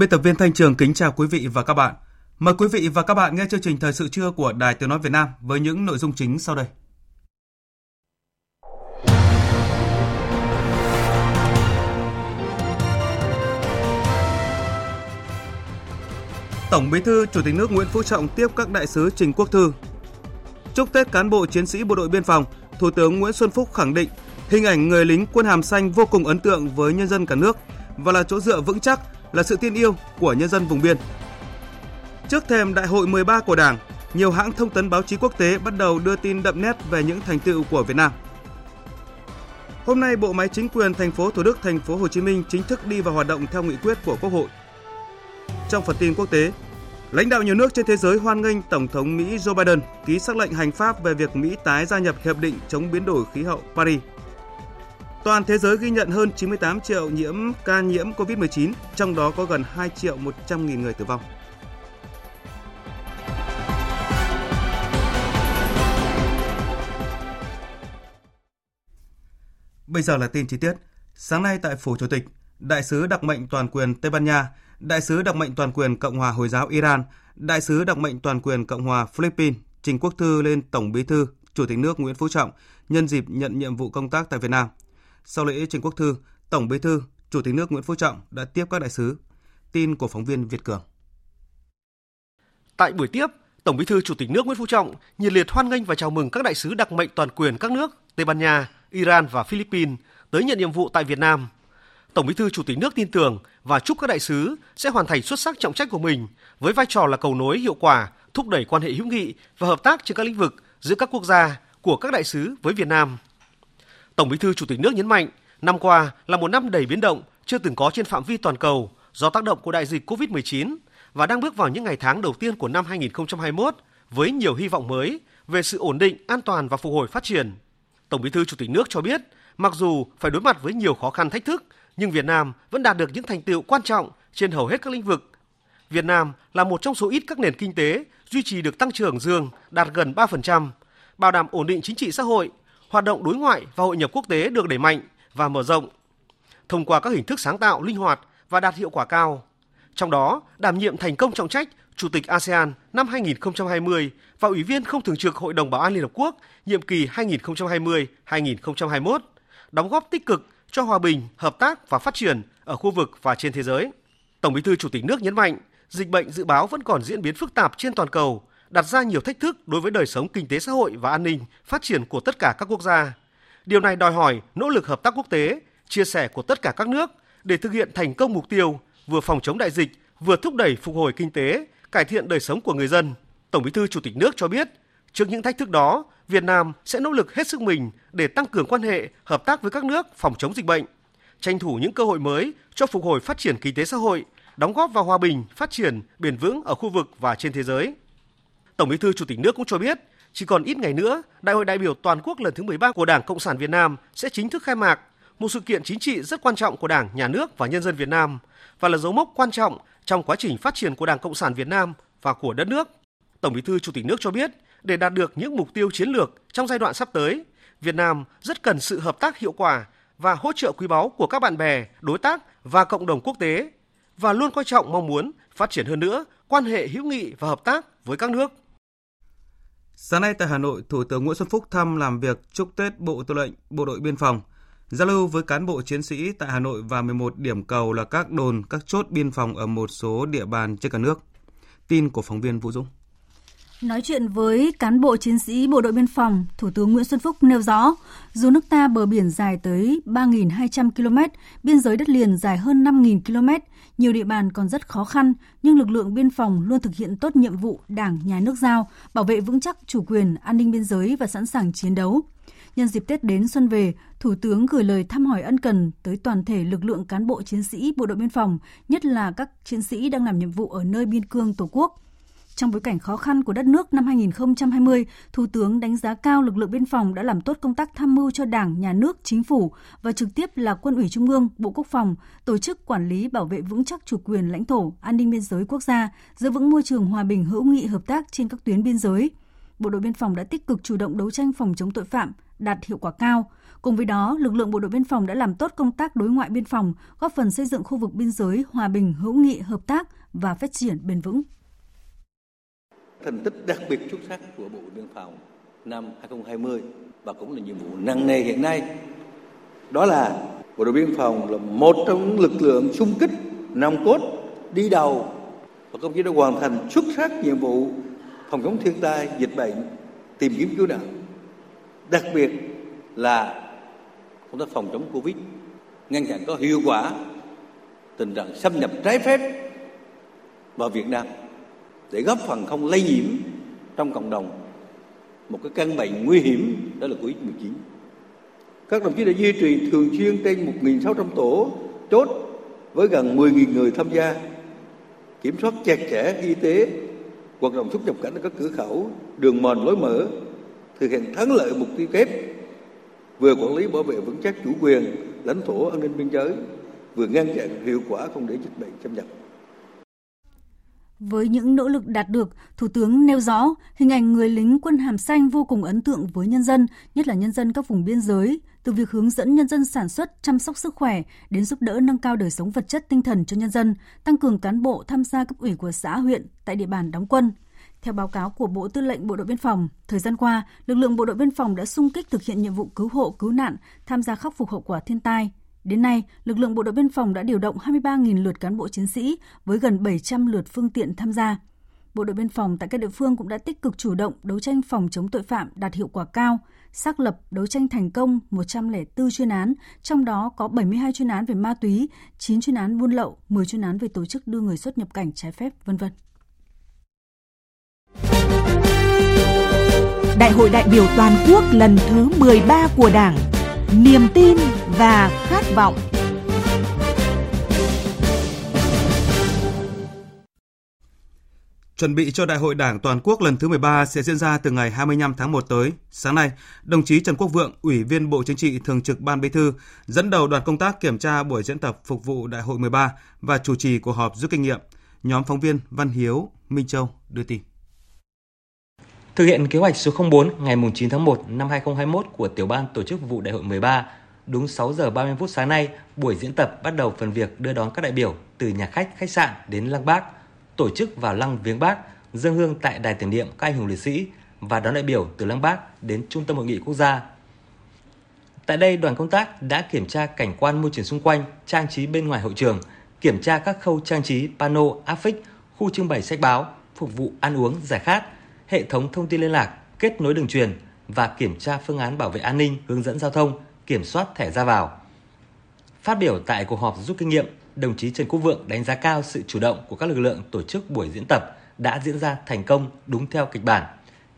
Biên tập viên Thanh Trường kính chào quý vị và các bạn. Mời quý vị và các bạn nghe chương trình Thời sự trưa của Đài Tiếng Nói Việt Nam với những nội dung chính sau đây. Tổng Bí thư Chủ tịch nước Nguyễn Phú Trọng tiếp các đại sứ Trình Quốc Thư. Chúc Tết cán bộ chiến sĩ bộ đội biên phòng, Thủ tướng Nguyễn Xuân Phúc khẳng định hình ảnh người lính quân hàm xanh vô cùng ấn tượng với nhân dân cả nước và là chỗ dựa vững chắc là sự tin yêu của nhân dân vùng biên. Trước thềm Đại hội 13 của Đảng, nhiều hãng thông tấn báo chí quốc tế bắt đầu đưa tin đậm nét về những thành tựu của Việt Nam. Hôm nay, bộ máy chính quyền thành phố Thủ Đức, thành phố Hồ Chí Minh chính thức đi vào hoạt động theo nghị quyết của Quốc hội. Trong phần tin quốc tế, lãnh đạo nhiều nước trên thế giới hoan nghênh Tổng thống Mỹ Joe Biden ký sắc lệnh hành pháp về việc Mỹ tái gia nhập hiệp định chống biến đổi khí hậu Paris. Toàn thế giới ghi nhận hơn 98 triệu nhiễm ca nhiễm COVID-19, trong đó có gần 2 triệu 100 nghìn người tử vong. Bây giờ là tin chi tiết. Sáng nay tại Phủ Chủ tịch, Đại sứ đặc mệnh toàn quyền Tây Ban Nha, Đại sứ đặc mệnh toàn quyền Cộng hòa Hồi giáo Iran, Đại sứ đặc mệnh toàn quyền Cộng hòa Philippines trình quốc thư lên Tổng Bí thư, Chủ tịch nước Nguyễn Phú Trọng nhân dịp nhận nhiệm vụ công tác tại Việt Nam – sau lễ trình quốc thư, Tổng Bí thư, Chủ tịch nước Nguyễn Phú Trọng đã tiếp các đại sứ. Tin của phóng viên Việt Cường. Tại buổi tiếp, Tổng Bí thư Chủ tịch nước Nguyễn Phú Trọng nhiệt liệt hoan nghênh và chào mừng các đại sứ đặc mệnh toàn quyền các nước Tây Ban Nha, Iran và Philippines tới nhận nhiệm vụ tại Việt Nam. Tổng Bí thư Chủ tịch nước tin tưởng và chúc các đại sứ sẽ hoàn thành xuất sắc trọng trách của mình với vai trò là cầu nối hiệu quả, thúc đẩy quan hệ hữu nghị và hợp tác trên các lĩnh vực giữa các quốc gia của các đại sứ với Việt Nam. Tổng Bí thư Chủ tịch nước nhấn mạnh, năm qua là một năm đầy biến động chưa từng có trên phạm vi toàn cầu do tác động của đại dịch COVID-19 và đang bước vào những ngày tháng đầu tiên của năm 2021 với nhiều hy vọng mới về sự ổn định, an toàn và phục hồi phát triển. Tổng Bí thư Chủ tịch nước cho biết, mặc dù phải đối mặt với nhiều khó khăn thách thức, nhưng Việt Nam vẫn đạt được những thành tựu quan trọng trên hầu hết các lĩnh vực. Việt Nam là một trong số ít các nền kinh tế duy trì được tăng trưởng dương đạt gần 3%, bảo đảm ổn định chính trị xã hội, hoạt động đối ngoại và hội nhập quốc tế được đẩy mạnh và mở rộng thông qua các hình thức sáng tạo, linh hoạt và đạt hiệu quả cao. Trong đó, đảm nhiệm thành công trọng trách Chủ tịch ASEAN năm 2020 và Ủy viên không thường trực Hội đồng Bảo an Liên Hợp Quốc nhiệm kỳ 2020-2021, đóng góp tích cực cho hòa bình, hợp tác và phát triển ở khu vực và trên thế giới. Tổng Bí thư Chủ tịch nước nhấn mạnh, dịch bệnh dự báo vẫn còn diễn biến phức tạp trên toàn cầu đặt ra nhiều thách thức đối với đời sống kinh tế xã hội và an ninh, phát triển của tất cả các quốc gia. Điều này đòi hỏi nỗ lực hợp tác quốc tế, chia sẻ của tất cả các nước để thực hiện thành công mục tiêu vừa phòng chống đại dịch, vừa thúc đẩy phục hồi kinh tế, cải thiện đời sống của người dân. Tổng Bí thư Chủ tịch nước cho biết, trước những thách thức đó, Việt Nam sẽ nỗ lực hết sức mình để tăng cường quan hệ, hợp tác với các nước phòng chống dịch bệnh, tranh thủ những cơ hội mới cho phục hồi phát triển kinh tế xã hội, đóng góp vào hòa bình, phát triển bền vững ở khu vực và trên thế giới. Tổng Bí thư Chủ tịch nước cũng cho biết, chỉ còn ít ngày nữa, Đại hội đại biểu toàn quốc lần thứ 13 của Đảng Cộng sản Việt Nam sẽ chính thức khai mạc, một sự kiện chính trị rất quan trọng của Đảng, Nhà nước và nhân dân Việt Nam và là dấu mốc quan trọng trong quá trình phát triển của Đảng Cộng sản Việt Nam và của đất nước. Tổng Bí thư Chủ tịch nước cho biết, để đạt được những mục tiêu chiến lược trong giai đoạn sắp tới, Việt Nam rất cần sự hợp tác hiệu quả và hỗ trợ quý báu của các bạn bè, đối tác và cộng đồng quốc tế và luôn coi trọng mong muốn phát triển hơn nữa quan hệ hữu nghị và hợp tác với các nước. Sáng nay tại Hà Nội, Thủ tướng Nguyễn Xuân Phúc thăm làm việc chúc Tết Bộ Tư lệnh Bộ đội Biên phòng, giao lưu với cán bộ chiến sĩ tại Hà Nội và 11 điểm cầu là các đồn, các chốt biên phòng ở một số địa bàn trên cả nước. Tin của phóng viên Vũ Dũng. Nói chuyện với cán bộ chiến sĩ Bộ đội Biên phòng, Thủ tướng Nguyễn Xuân Phúc nêu rõ, dù nước ta bờ biển dài tới 3.200 km, biên giới đất liền dài hơn 5.000 km, nhiều địa bàn còn rất khó khăn, nhưng lực lượng biên phòng luôn thực hiện tốt nhiệm vụ Đảng, Nhà nước giao, bảo vệ vững chắc chủ quyền, an ninh biên giới và sẵn sàng chiến đấu. Nhân dịp Tết đến xuân về, Thủ tướng gửi lời thăm hỏi ân cần tới toàn thể lực lượng cán bộ chiến sĩ Bộ đội Biên phòng, nhất là các chiến sĩ đang làm nhiệm vụ ở nơi biên cương Tổ quốc – trong bối cảnh khó khăn của đất nước năm 2020, Thủ tướng đánh giá cao lực lượng biên phòng đã làm tốt công tác tham mưu cho Đảng, Nhà nước, Chính phủ và trực tiếp là Quân ủy Trung ương, Bộ Quốc phòng, tổ chức quản lý bảo vệ vững chắc chủ quyền lãnh thổ, an ninh biên giới quốc gia, giữ vững môi trường hòa bình hữu nghị hợp tác trên các tuyến biên giới. Bộ đội biên phòng đã tích cực chủ động đấu tranh phòng chống tội phạm, đạt hiệu quả cao. Cùng với đó, lực lượng bộ đội biên phòng đã làm tốt công tác đối ngoại biên phòng, góp phần xây dựng khu vực biên giới hòa bình, hữu nghị, hợp tác và phát triển bền vững thành tích đặc biệt xuất sắc của Bộ Biên phòng năm 2020 và cũng là nhiệm vụ nặng nề hiện nay. Đó là Bộ đội biên phòng là một trong những lực lượng xung kích nòng cốt đi đầu và công chí đã hoàn thành xuất sắc nhiệm vụ phòng chống thiên tai, dịch bệnh, tìm kiếm cứu nạn. Đặc biệt là công tác phòng chống Covid, ngăn chặn có hiệu quả tình trạng xâm nhập trái phép vào Việt Nam để góp phần không lây nhiễm trong cộng đồng một cái căn bệnh nguy hiểm đó là Covid-19. Các đồng chí đã duy trì thường xuyên trên 1.600 tổ chốt với gần 10.000 người tham gia, kiểm soát chặt chẽ y tế, hoạt động xuất nhập cảnh ở các cửa khẩu, đường mòn lối mở, thực hiện thắng lợi mục tiêu kép vừa quản lý bảo vệ vững chắc chủ quyền, lãnh thổ an ninh biên giới, vừa ngăn chặn hiệu quả không để dịch bệnh xâm nhập. Với những nỗ lực đạt được, Thủ tướng nêu rõ hình ảnh người lính quân hàm xanh vô cùng ấn tượng với nhân dân, nhất là nhân dân các vùng biên giới, từ việc hướng dẫn nhân dân sản xuất, chăm sóc sức khỏe đến giúp đỡ nâng cao đời sống vật chất tinh thần cho nhân dân, tăng cường cán bộ tham gia cấp ủy của xã huyện tại địa bàn đóng quân. Theo báo cáo của Bộ Tư lệnh Bộ đội Biên phòng, thời gian qua, lực lượng Bộ đội Biên phòng đã sung kích thực hiện nhiệm vụ cứu hộ, cứu nạn, tham gia khắc phục hậu quả thiên tai, Đến nay, lực lượng bộ đội biên phòng đã điều động 23.000 lượt cán bộ chiến sĩ với gần 700 lượt phương tiện tham gia. Bộ đội biên phòng tại các địa phương cũng đã tích cực chủ động đấu tranh phòng chống tội phạm đạt hiệu quả cao, xác lập đấu tranh thành công 104 chuyên án, trong đó có 72 chuyên án về ma túy, 9 chuyên án buôn lậu, 10 chuyên án về tổ chức đưa người xuất nhập cảnh trái phép, vân vân. Đại hội đại biểu toàn quốc lần thứ 13 của Đảng niềm tin và khát vọng. Chuẩn bị cho Đại hội Đảng toàn quốc lần thứ 13 sẽ diễn ra từ ngày 25 tháng 1 tới. Sáng nay, đồng chí Trần Quốc Vượng, Ủy viên Bộ Chính trị Thường trực Ban Bí thư, dẫn đầu đoàn công tác kiểm tra buổi diễn tập phục vụ Đại hội 13 và chủ trì cuộc họp rút kinh nghiệm. Nhóm phóng viên Văn Hiếu, Minh Châu đưa tin. Thực hiện kế hoạch số 04 ngày 9 tháng 1 năm 2021 của Tiểu ban tổ chức vụ Đại hội 13, đúng 6 giờ 30 phút sáng nay, buổi diễn tập bắt đầu phần việc đưa đón các đại biểu từ nhà khách, khách sạn đến Lăng Bác, tổ chức vào Lăng Viếng Bác, dân hương tại đài tưởng niệm các anh hùng liệt sĩ và đón đại biểu từ Lăng Bác đến Trung tâm Hội nghị Quốc gia. Tại đây, đoàn công tác đã kiểm tra cảnh quan môi trường xung quanh, trang trí bên ngoài hội trường, kiểm tra các khâu trang trí pano, áp phích, khu trưng bày sách báo, phục vụ ăn uống, giải khát, hệ thống thông tin liên lạc, kết nối đường truyền và kiểm tra phương án bảo vệ an ninh, hướng dẫn giao thông, kiểm soát thẻ ra vào. Phát biểu tại cuộc họp rút kinh nghiệm, đồng chí Trần Quốc Vượng đánh giá cao sự chủ động của các lực lượng tổ chức buổi diễn tập đã diễn ra thành công đúng theo kịch bản,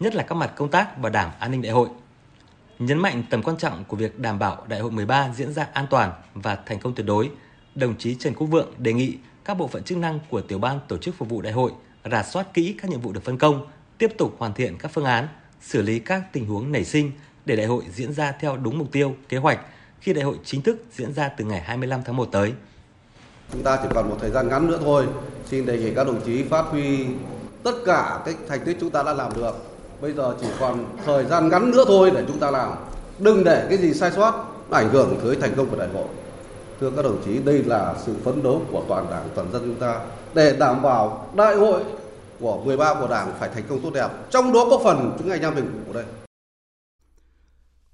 nhất là các mặt công tác bảo đảm an ninh đại hội. Nhấn mạnh tầm quan trọng của việc đảm bảo đại hội 13 diễn ra an toàn và thành công tuyệt đối, đồng chí Trần Quốc Vượng đề nghị các bộ phận chức năng của tiểu ban tổ chức phục vụ đại hội rà soát kỹ các nhiệm vụ được phân công, tiếp tục hoàn thiện các phương án, xử lý các tình huống nảy sinh để đại hội diễn ra theo đúng mục tiêu, kế hoạch khi đại hội chính thức diễn ra từ ngày 25 tháng 1 tới. Chúng ta chỉ còn một thời gian ngắn nữa thôi. Xin đề nghị các đồng chí phát huy tất cả cái thành tích chúng ta đã làm được. Bây giờ chỉ còn thời gian ngắn nữa thôi để chúng ta làm. Đừng để cái gì sai sót ảnh hưởng tới thành công của đại hội. Thưa các đồng chí, đây là sự phấn đấu của toàn đảng, toàn dân chúng ta để đảm bảo đại hội của 13 của Đảng phải thành công tốt đẹp. Trong đó có phần chúng anh em mình của đây.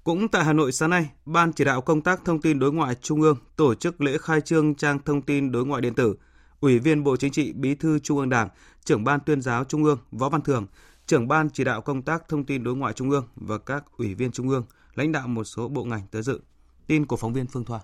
Cũng tại Hà Nội sáng nay, Ban chỉ đạo công tác thông tin đối ngoại Trung ương tổ chức lễ khai trương trang thông tin đối ngoại điện tử. Ủy viên Bộ Chính trị, Bí thư Trung ương Đảng, trưởng Ban tuyên giáo Trung ương Võ Văn Thường, trưởng ban chỉ đạo công tác thông tin đối ngoại Trung ương và các ủy viên Trung ương, lãnh đạo một số bộ ngành tới dự. Tin của phóng viên Phương Thoa.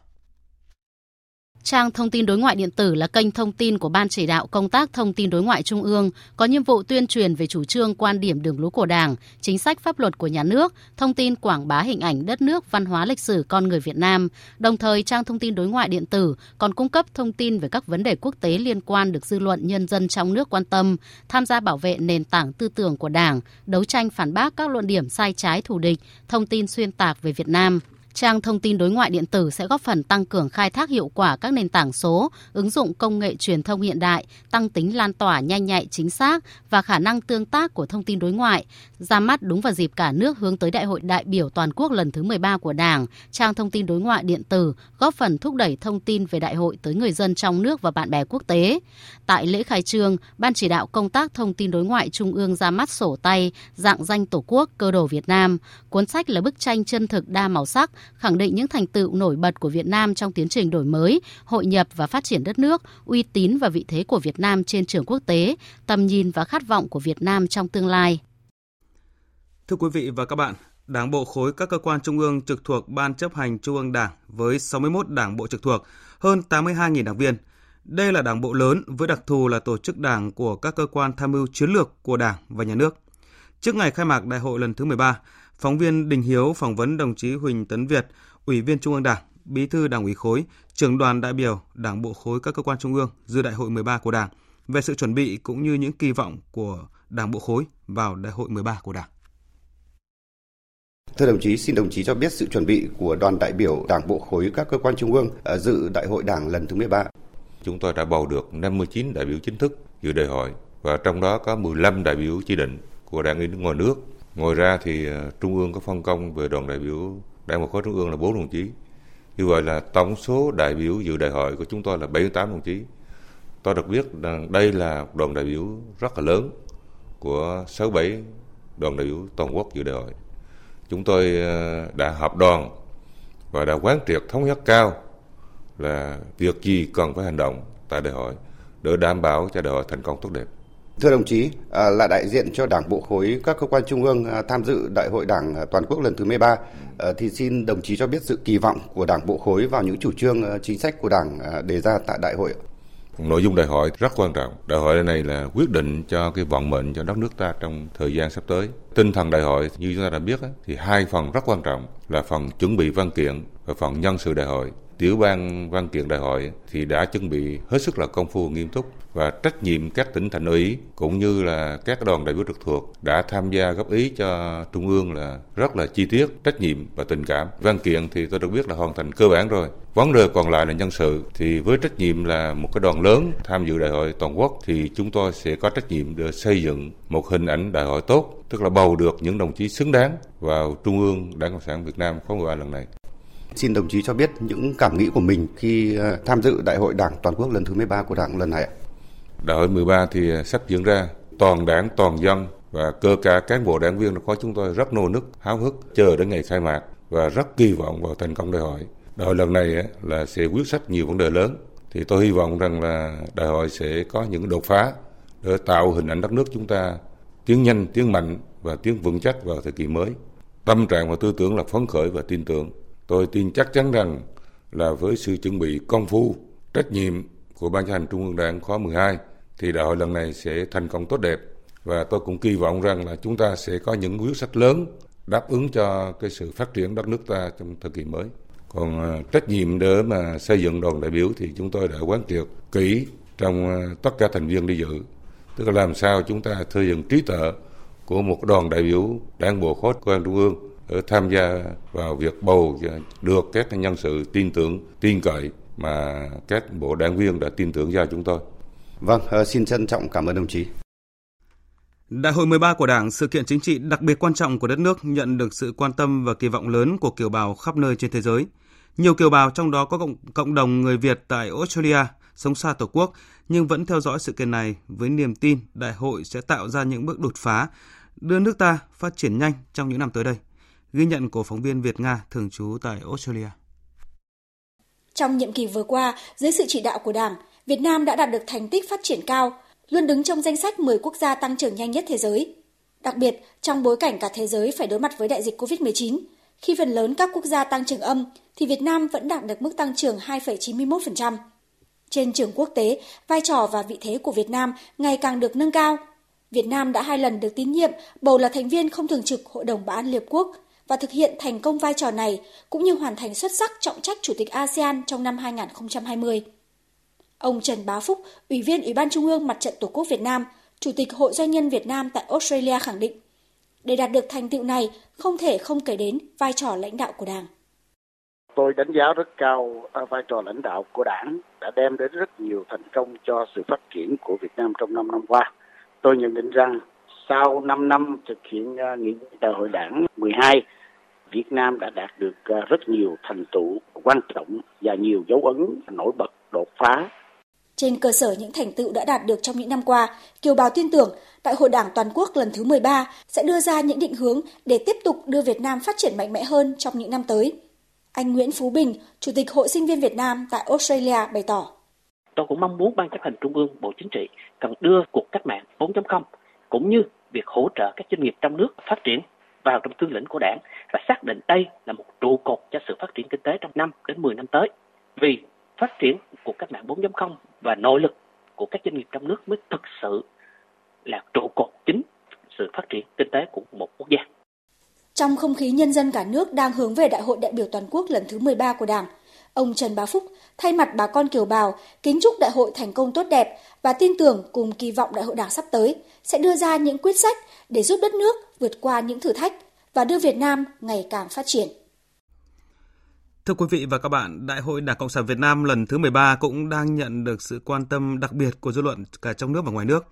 Trang thông tin đối ngoại điện tử là kênh thông tin của Ban chỉ đạo công tác thông tin đối ngoại Trung ương, có nhiệm vụ tuyên truyền về chủ trương, quan điểm đường lối của Đảng, chính sách pháp luật của nhà nước, thông tin quảng bá hình ảnh đất nước, văn hóa lịch sử con người Việt Nam. Đồng thời, trang thông tin đối ngoại điện tử còn cung cấp thông tin về các vấn đề quốc tế liên quan được dư luận nhân dân trong nước quan tâm, tham gia bảo vệ nền tảng tư tưởng của Đảng, đấu tranh phản bác các luận điểm sai trái thù địch, thông tin xuyên tạc về Việt Nam. Trang thông tin đối ngoại điện tử sẽ góp phần tăng cường khai thác hiệu quả các nền tảng số, ứng dụng công nghệ truyền thông hiện đại, tăng tính lan tỏa nhanh nhạy chính xác và khả năng tương tác của thông tin đối ngoại. Ra mắt đúng vào dịp cả nước hướng tới Đại hội đại biểu toàn quốc lần thứ 13 của Đảng, trang thông tin đối ngoại điện tử góp phần thúc đẩy thông tin về đại hội tới người dân trong nước và bạn bè quốc tế. Tại lễ khai trương, Ban chỉ đạo công tác thông tin đối ngoại Trung ương ra mắt sổ tay dạng danh Tổ quốc cơ đồ Việt Nam. Cuốn sách là bức tranh chân thực đa màu sắc khẳng định những thành tựu nổi bật của Việt Nam trong tiến trình đổi mới, hội nhập và phát triển đất nước, uy tín và vị thế của Việt Nam trên trường quốc tế, tầm nhìn và khát vọng của Việt Nam trong tương lai. Thưa quý vị và các bạn, Đảng bộ khối các cơ quan trung ương trực thuộc Ban chấp hành Trung ương Đảng với 61 đảng bộ trực thuộc, hơn 82.000 đảng viên. Đây là đảng bộ lớn với đặc thù là tổ chức đảng của các cơ quan tham mưu chiến lược của Đảng và Nhà nước. Trước ngày khai mạc đại hội lần thứ 13, Phóng viên Đình Hiếu phỏng vấn đồng chí Huỳnh Tấn Việt, Ủy viên Trung ương Đảng, Bí thư Đảng ủy khối, trưởng đoàn đại biểu Đảng bộ khối các cơ quan trung ương dự đại hội 13 của Đảng về sự chuẩn bị cũng như những kỳ vọng của Đảng bộ khối vào đại hội 13 của Đảng. Thưa đồng chí, xin đồng chí cho biết sự chuẩn bị của đoàn đại biểu Đảng bộ khối các cơ quan trung ương à, dự đại hội Đảng lần thứ 13. Chúng tôi đã bầu được 59 đại biểu chính thức dự đại hội và trong đó có 15 đại biểu chỉ định của Đảng ủy ngoài nước Ngoài ra thì ờ, Trung ương có phân công về đoàn đại biểu Đảng bộ khối Trung ương là 4 đồng chí. Như vậy là tổng số đại biểu dự đại hội của chúng tôi là 78 đồng chí. Tôi được biết rằng đây là đoàn đại biểu rất là lớn của 67 đoàn đại biểu toàn quốc dự đại hội. Chúng tôi ờ, đã họp đoàn và đã quán triệt thống nhất cao là việc gì cần phải hành động tại đại hội để đảm bảo cho đại hội thành công tốt đẹp. Thưa đồng chí, à, là đại diện cho Đảng bộ khối các cơ quan trung ương à, tham dự Đại hội Đảng à, toàn quốc lần thứ 13, thì xin đồng chí cho biết sự kỳ vọng của Đảng bộ khối vào những chủ trương chính sách của Đảng đề ra tại đại hội. Nội dung đại hội rất quan trọng. Đại hội này là quyết định cho cái vận mệnh cho đất nước ta trong thời gian sắp tới. Tinh thần đại hội như chúng ta đã biết thì hai phần rất quan trọng là phần chuẩn bị văn kiện và phần nhân sự đại hội tiểu ban văn kiện đại hội thì đã chuẩn bị hết sức là công phu nghiêm túc và trách nhiệm các tỉnh thành ủy cũng như là các đoàn đại biểu trực thuộc đã tham gia góp ý cho trung ương là rất là chi tiết, trách nhiệm và tình cảm. Văn kiện thì tôi được biết là hoàn thành cơ bản rồi. Vấn đề còn lại là nhân sự thì với trách nhiệm là một cái đoàn lớn tham dự đại hội toàn quốc thì chúng tôi sẽ có trách nhiệm để xây dựng một hình ảnh đại hội tốt, tức là bầu được những đồng chí xứng đáng vào Trung ương Đảng Cộng sản Việt Nam khóa 13 lần này. Xin đồng chí cho biết những cảm nghĩ của mình khi ờ, tham dự Đại hội Đảng toàn quốc lần thứ 13 của Đảng lần này. ạ. Đại hội 13 thì à, sắp diễn ra, toàn đảng, toàn dân và cơ cả cán bộ đảng viên có chúng tôi rất nô nức, háo hức chờ đến ngày khai mạc và rất kỳ vọng vào thành công đại hội. Đại hội lần này là sẽ quyết sách nhiều vấn đề lớn. Thì tôi hy vọng rằng là đại hội sẽ có những đột phá để tạo hình ảnh đất nước chúng ta tiến nhanh, tiến mạnh và tiến vững chắc vào thời kỳ mới. Tâm trạng và tư tưởng là phấn khởi và tin tưởng. Tôi tin chắc chắn rằng là với sự chuẩn bị công phu, trách nhiệm của Ban chấp hành Trung ương Đảng khóa 12 thì đại hội lần này sẽ thành công tốt đẹp và tôi cũng kỳ vọng rằng là chúng ta sẽ có những quyết sách lớn đáp ứng cho cái sự phát triển đất nước ta trong thời kỳ mới. Còn à, trách nhiệm để mà xây dựng đoàn đại biểu thì chúng tôi đã quán triệt kỹ trong à, tất cả thành viên đi dự. Tức là làm sao chúng ta xây dựng trí tuệ của một đoàn đại biểu đảng bộ khối quan trung ương để tham gia vào việc bầu được các nhân sự tin tưởng, tin cậy mà các bộ đảng viên đã tin tưởng giao chúng tôi. Vâng, ờ, xin trân trọng cảm ơn đồng chí. Đại hội 13 của Đảng, sự kiện chính trị đặc biệt quan trọng của đất nước nhận được sự quan tâm và kỳ vọng lớn của kiều bào khắp nơi trên thế giới. Nhiều kiều bào trong đó có cộng, cộng đồng người Việt tại Australia sống xa Tổ quốc nhưng vẫn theo dõi sự kiện này với niềm tin đại hội sẽ tạo ra những bước đột phá, đưa nước ta phát triển nhanh trong những năm tới đây. Ghi nhận của phóng viên Việt Nga thường trú tại Australia. Trong nhiệm kỳ vừa qua, dưới sự chỉ đạo của Đảng, Việt Nam đã đạt được thành tích phát triển cao, luôn đứng trong danh sách 10 quốc gia tăng trưởng nhanh nhất thế giới. Đặc biệt, trong bối cảnh cả thế giới phải đối mặt với đại dịch COVID-19, khi phần lớn các quốc gia tăng trưởng âm, thì Việt Nam vẫn đạt được mức tăng trưởng 2,91%. Trên trường quốc tế, vai trò và vị thế của Việt Nam ngày càng được nâng cao. Việt Nam đã hai lần được tín nhiệm bầu là thành viên không thường trực Hội đồng Bảo an Liên Hợp Quốc và thực hiện thành công vai trò này cũng như hoàn thành xuất sắc trọng trách Chủ tịch ASEAN trong năm 2020. Ông Trần Bá Phúc, Ủy viên Ủy ban Trung ương Mặt trận Tổ quốc Việt Nam, Chủ tịch Hội Doanh nhân Việt Nam tại Australia khẳng định, để đạt được thành tựu này, không thể không kể đến vai trò lãnh đạo của Đảng. Tôi đánh giá rất cao à, vai trò lãnh đạo của Đảng đã đem đến rất nhiều thành công cho sự phát triển của Việt Nam trong 5 năm qua. Tôi nhận định rằng sau 5 năm thực hiện nghị quyết đại hội Đảng 12, Việt Nam đã đạt được rất nhiều thành tựu quan trọng và nhiều dấu ấn nổi bật đột phá trên cơ sở những thành tựu đã đạt được trong những năm qua, Kiều Bào tin tưởng Đại hội Đảng toàn quốc lần thứ 13 sẽ đưa ra những định hướng để tiếp tục đưa Việt Nam phát triển mạnh mẽ hơn trong những năm tới. Anh Nguyễn Phú Bình, Chủ tịch Hội Sinh viên Việt Nam tại Australia bày tỏ. Tôi cũng mong muốn Ban chấp hành Trung ương Bộ Chính trị cần đưa cuộc cách mạng 4.0 cũng như việc hỗ trợ các doanh nghiệp trong nước phát triển vào trong cương lĩnh của đảng và xác định đây là một trụ cột cho sự phát triển kinh tế trong năm đến 10 năm tới. Vì phát triển của cách mạng 4.0 và nội lực của các doanh nghiệp trong nước mới thực sự là trụ cột chính sự phát triển kinh tế của một quốc gia. Trong không khí nhân dân cả nước đang hướng về Đại hội đại biểu toàn quốc lần thứ 13 của Đảng, ông Trần Bá Phúc thay mặt bà con kiều bào kính chúc đại hội thành công tốt đẹp và tin tưởng cùng kỳ vọng đại hội Đảng sắp tới sẽ đưa ra những quyết sách để giúp đất nước vượt qua những thử thách và đưa Việt Nam ngày càng phát triển. Thưa quý vị và các bạn, Đại hội Đảng Cộng sản Việt Nam lần thứ 13 cũng đang nhận được sự quan tâm đặc biệt của dư luận cả trong nước và ngoài nước.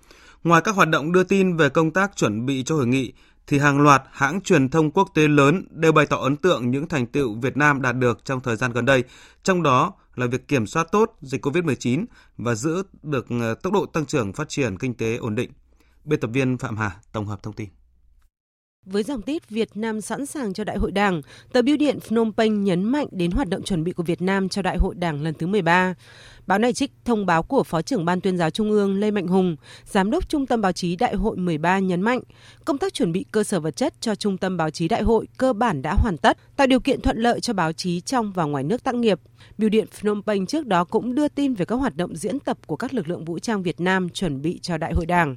Ngoài các hoạt động đưa tin về công tác chuẩn bị cho hội nghị, thì hàng loạt hãng truyền thông quốc tế lớn đều bày tỏ ấn tượng những thành tựu Việt Nam đạt được trong thời gian gần đây, trong đó là việc kiểm soát tốt dịch COVID-19 và giữ được ờ, tốc độ tăng trưởng phát triển kinh tế ổn định. Biên tập viên Phạm Hà tổng hợp thông tin. Với dòng tít Việt Nam sẵn sàng cho Đại hội Đảng, tờ Biêu điện Phnom Penh nhấn mạnh đến hoạt động chuẩn bị của Việt Nam cho Đại hội Đảng lần thứ 13. Báo này trích thông báo của Phó trưởng Ban tuyên giáo Trung ương Lê Mạnh Hùng, Giám đốc Trung tâm Báo chí Đại hội 13 nhấn mạnh, công tác chuẩn bị cơ sở vật chất cho Trung tâm Báo chí Đại hội cơ bản đã hoàn tất, tạo điều kiện thuận lợi cho báo chí trong và ngoài nước tác nghiệp. Biêu điện Phnom Penh trước đó cũng đưa tin về các hoạt động diễn tập của các lực lượng vũ trang Việt Nam chuẩn bị cho Đại hội Đảng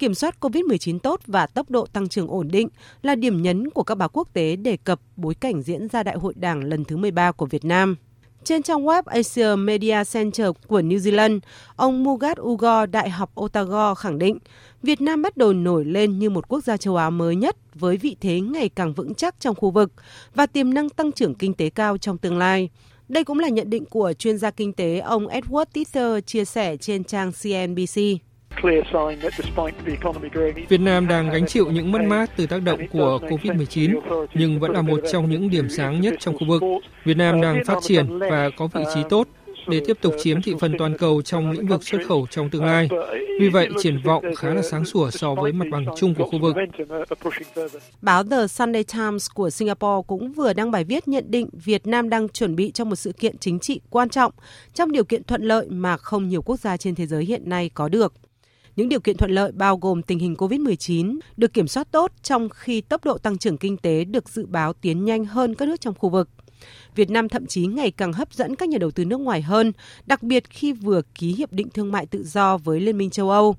kiểm soát COVID-19 tốt và tốc độ tăng trưởng ổn định là điểm nhấn của các báo quốc tế đề cập bối cảnh diễn ra Đại hội Đảng lần thứ 13 của Việt Nam. Trên trang web Asia Media Center của New Zealand, ông Mugat Ugo, Đại học Otago khẳng định Việt Nam bắt đầu nổi lên như một quốc gia châu Á mới nhất với vị thế ngày càng vững chắc trong khu vực và tiềm năng tăng trưởng kinh tế cao trong tương lai. Đây cũng là nhận định của chuyên gia kinh tế ông Edward Tither chia sẻ trên trang CNBC. Việt Nam đang gánh chịu những mất mát từ tác động của COVID-19, nhưng vẫn là một trong những điểm sáng nhất trong khu vực. Việt Nam đang phát triển và có vị trí tốt để tiếp tục chiếm thị phần toàn cầu trong lĩnh vực xuất khẩu trong tương lai. Vì vậy, triển vọng khá là sáng sủa so với mặt bằng chung của khu vực. Báo The Sunday Times của Singapore cũng vừa đăng bài viết nhận định Việt Nam đang chuẩn bị cho một sự kiện chính trị quan trọng trong điều kiện thuận lợi mà không nhiều quốc gia trên thế giới hiện nay có được. Những điều kiện thuận lợi bao gồm tình hình COVID-19 được kiểm soát tốt trong khi tốc độ tăng trưởng kinh tế được dự báo tiến nhanh hơn các nước trong khu vực. Việt Nam thậm chí ngày càng hấp dẫn các nhà đầu tư nước ngoài hơn, đặc biệt khi vừa ký hiệp định thương mại tự do với Liên minh châu Âu.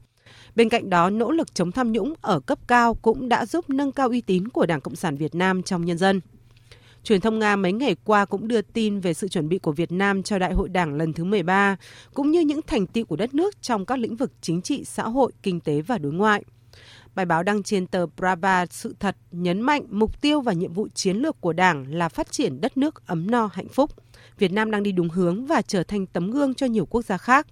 Bên cạnh đó, nỗ lực chống tham nhũng ở cấp cao cũng đã giúp nâng cao uy tín của Đảng Cộng sản Việt Nam trong nhân dân. Truyền thông Nga mấy ngày qua cũng đưa tin về sự chuẩn bị của Việt Nam cho Đại hội Đảng lần thứ 13, cũng như những thành tựu của đất nước trong các lĩnh vực chính trị, xã hội, kinh tế và đối ngoại. Bài báo đăng trên tờ Brava Sự thật nhấn mạnh mục tiêu và nhiệm vụ chiến lược của Đảng là phát triển đất nước ấm no hạnh phúc. Việt Nam đang đi đúng hướng và trở thành tấm gương cho nhiều quốc gia khác.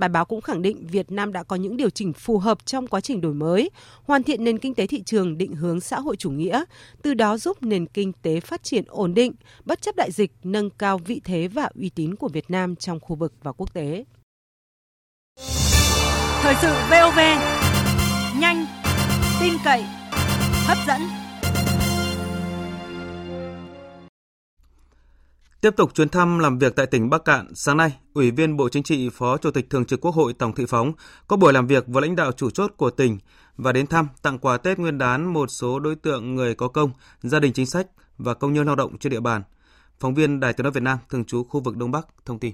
Bài báo cũng khẳng định Việt Nam đã có những điều chỉnh phù hợp trong quá trình đổi mới, hoàn thiện nền kinh tế thị trường định hướng xã hội chủ nghĩa, từ đó giúp nền kinh tế phát triển ổn định, bất chấp đại dịch, nâng cao vị thế và uy tín của Việt Nam trong khu vực và quốc tế. Thời sự VOV, nhanh, tin cậy, hấp dẫn. Tiếp tục chuyến thăm làm việc tại tỉnh Bắc Cạn, sáng nay, Ủy viên Bộ Chính trị, Phó Chủ tịch Thường trực Quốc hội Tổng Thị Phóng có buổi làm việc với lãnh đạo chủ chốt của tỉnh và đến thăm tặng quà Tết Nguyên đán một số đối tượng người có công, gia đình chính sách và công nhân lao động trên địa bàn. Phóng viên Đài Tiếng nói Việt Nam thường trú khu vực Đông Bắc thông tin.